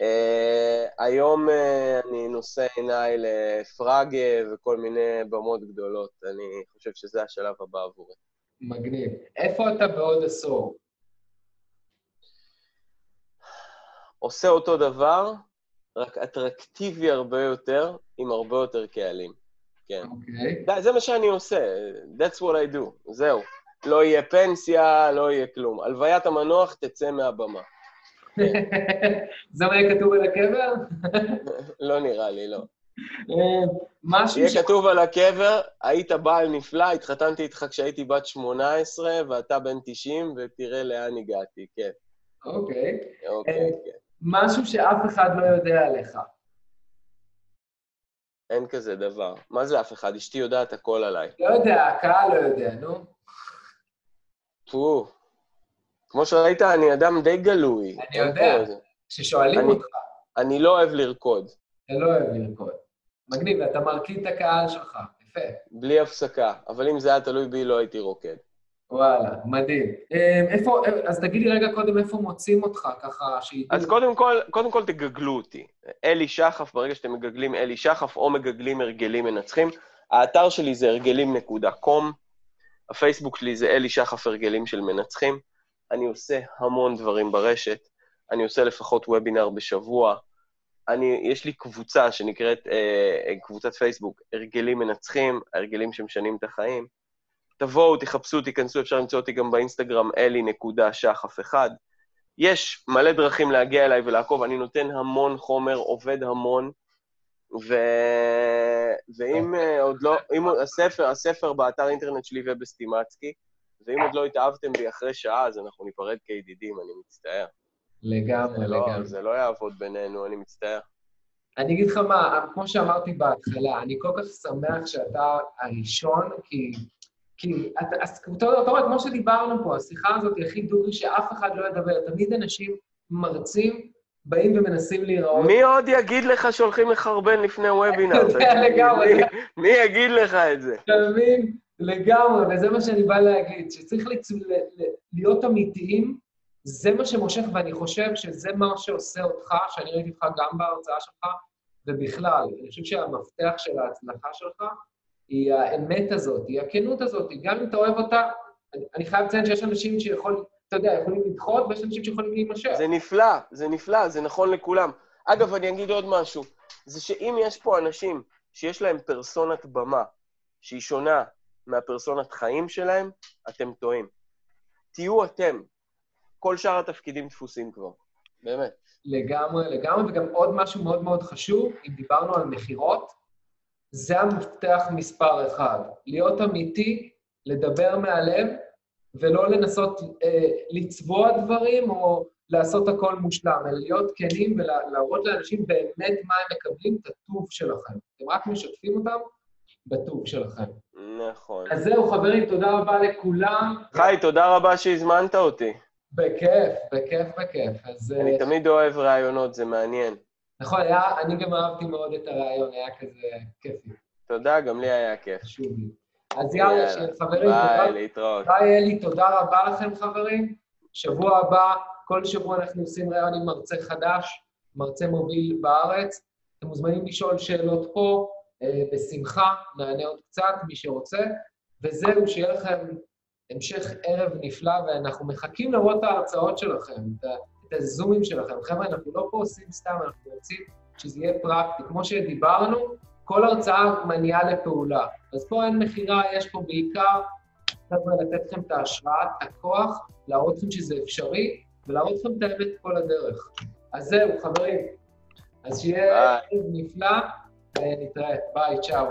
Speaker 2: אה, היום אה, אני נושא עיניי לפראגה וכל מיני במות גדולות. אני חושב שזה השלב הבא עבורי.
Speaker 1: מגניב. איפה אתה בעוד עשור?
Speaker 2: עושה אותו דבר, רק אטרקטיבי הרבה יותר, עם הרבה יותר קהלים. כן.
Speaker 1: אוקיי.
Speaker 2: Okay. זה מה שאני עושה, that's what I do, זהו. לא יהיה פנסיה, לא יהיה כלום. הלוויית המנוח תצא מהבמה.
Speaker 1: זה מה יהיה כתוב על הקבר?
Speaker 2: לא נראה לי, לא.
Speaker 1: אה, משהו
Speaker 2: ש... יהיה כתוב על הקבר, היית בעל נפלא, התחתנתי איתך כשהייתי בת 18, ואתה בן 90, ותראה לאן הגעתי, כן.
Speaker 1: אוקיי.
Speaker 2: אוקיי,
Speaker 1: אה,
Speaker 2: כן.
Speaker 1: משהו שאף אחד לא יודע עליך.
Speaker 2: אין כזה דבר. מה זה אף אחד? אשתי יודעת הכל עליי.
Speaker 1: לא יודע, הקהל לא יודע, נו.
Speaker 2: פו. כמו שראית, אני אדם די גלוי.
Speaker 1: אני יודע, כששואלים אותך.
Speaker 2: אני לא אוהב לרקוד.
Speaker 1: אתה לא אוהב לרקוד. מגניב, ואתה מרכיב את הקהל שלך, יפה.
Speaker 2: בלי הפסקה, אבל אם זה היה תלוי בי, לא הייתי רוקד.
Speaker 1: וואלה, מדהים. אמ, איפה, אז תגיד לי רגע קודם איפה מוצאים אותך, ככה שידעו...
Speaker 2: אז קודם כל, קודם כל תגגלו אותי. אלי שחף, ברגע שאתם מגגלים אלי שחף, או מגגלים הרגלים מנצחים. האתר שלי זה הרגלים.com, הפייסבוק שלי זה אלי שחף הרגלים של מנצחים. אני עושה המון דברים ברשת, אני עושה לפחות וובינר בשבוע. אני, יש לי קבוצה שנקראת, אה, קבוצת פייסבוק, הרגלים מנצחים, הרגלים שמשנים את החיים. תבואו, תחפשו, תיכנסו, אפשר למצוא אותי גם באינסטגרם, אלי.שחף אחד. יש מלא דרכים להגיע אליי ולעקוב, אני נותן המון חומר, עובד המון, ו... ואם uh, עוד לא, אם הספר, הספר באתר אינטרנט שלי ובסטימצקי, ואם עוד לא התאהבתם בי אחרי שעה, אז אנחנו ניפרד כידידים, אני מצטער.
Speaker 1: לגמרי,
Speaker 2: לא,
Speaker 1: לגמרי.
Speaker 2: זה לא יעבוד בינינו, אני מצטער.
Speaker 1: אני אגיד לך מה, כמו שאמרתי בהתחלה, אני כל כך שמח שאתה הראשון, כי... כי אתה, אז אתה רואה, כמו שדיברנו פה, השיחה הזאת היא הכי דוגרי שאף אחד לא ידבר. תמיד אנשים מרצים באים ומנסים להיראות.
Speaker 2: מי עוד יגיד לך שהולכים לחרבן לפני וובינר?
Speaker 1: אתה יודע לגמרי.
Speaker 2: מי יגיד לך את זה?
Speaker 1: אתה מבין? לגמרי, וזה מה שאני בא להגיד, שצריך. להיות אמיתיים, זה מה שמושך, ואני חושב שזה מה שעושה אותך, שאני ראיתי אותך גם בהרצאה שלך, ובכלל, אני חושב שהמפתח של ההצלחה שלך היא האמת הזאת, היא הכנות הזאת, גם אם אתה אוהב אותה, אני, אני חייב לציין שיש אנשים שיכול, אתה יודע, יכולים לדחות, ויש אנשים שיכולים להימשך.
Speaker 2: זה נפלא, זה נפלא, זה נכון לכולם. אגב, אני אגיד עוד משהו, זה שאם יש פה אנשים שיש להם פרסונת במה שהיא שונה מהפרסונת חיים שלהם, אתם טועים. תהיו אתם. כל שאר התפקידים דפוסים כבר, באמת.
Speaker 1: לגמרי, לגמרי, וגם עוד משהו מאוד מאוד חשוב, אם דיברנו על מכירות, זה המפתח מספר אחד. להיות אמיתי, לדבר מהלב, ולא לנסות אה, לצבוע דברים או לעשות הכל מושלם, אלא להיות כנים ולהראות לאנשים באמת מה הם מקבלים, את הטוב שלכם. אתם רק משתפים אותם בטוב שלכם.
Speaker 2: נכון.
Speaker 1: אז זהו, חברים, תודה רבה לכולם.
Speaker 2: חי, תודה רבה שהזמנת אותי.
Speaker 1: בכיף, בכיף, בכיף. אז...
Speaker 2: אני תמיד אוהב רעיונות, זה מעניין.
Speaker 1: נכון, היה, אני גם אהבתי מאוד את הרעיון, היה כזה כיפי.
Speaker 2: תודה, גם לי היה כיף.
Speaker 1: חשוב לי. אז יאללה, חברים,
Speaker 2: ביי, להתראות.
Speaker 1: ביי אלי, תודה רבה לכם חברים. שבוע הבא, כל שבוע אנחנו עושים ראיון עם מרצה חדש, מרצה מוביל בארץ. אתם מוזמנים לשאול שאלות פה, אה, בשמחה, נענה עוד קצת, מי שרוצה. וזהו, שיהיה לכם המשך ערב נפלא, ואנחנו מחכים לראות את ההרצאות שלכם, את הזומים שלכם. חבר'ה, אנחנו לא פה עושים סתם, אנחנו רוצים שזה יהיה פרקטי. כמו שדיברנו, כל הרצאה מניעה לפעולה. אז פה אין מכירה, יש פה בעיקר, חבר'ה, לתת לכם את ההשראה, את הכוח, להראות לכם שזה אפשרי, ולהראות לכם את האמת כל הדרך. אז זהו, חברים. אז שיהיה. ערב נפלא, ונתראה. ביי, צ'או.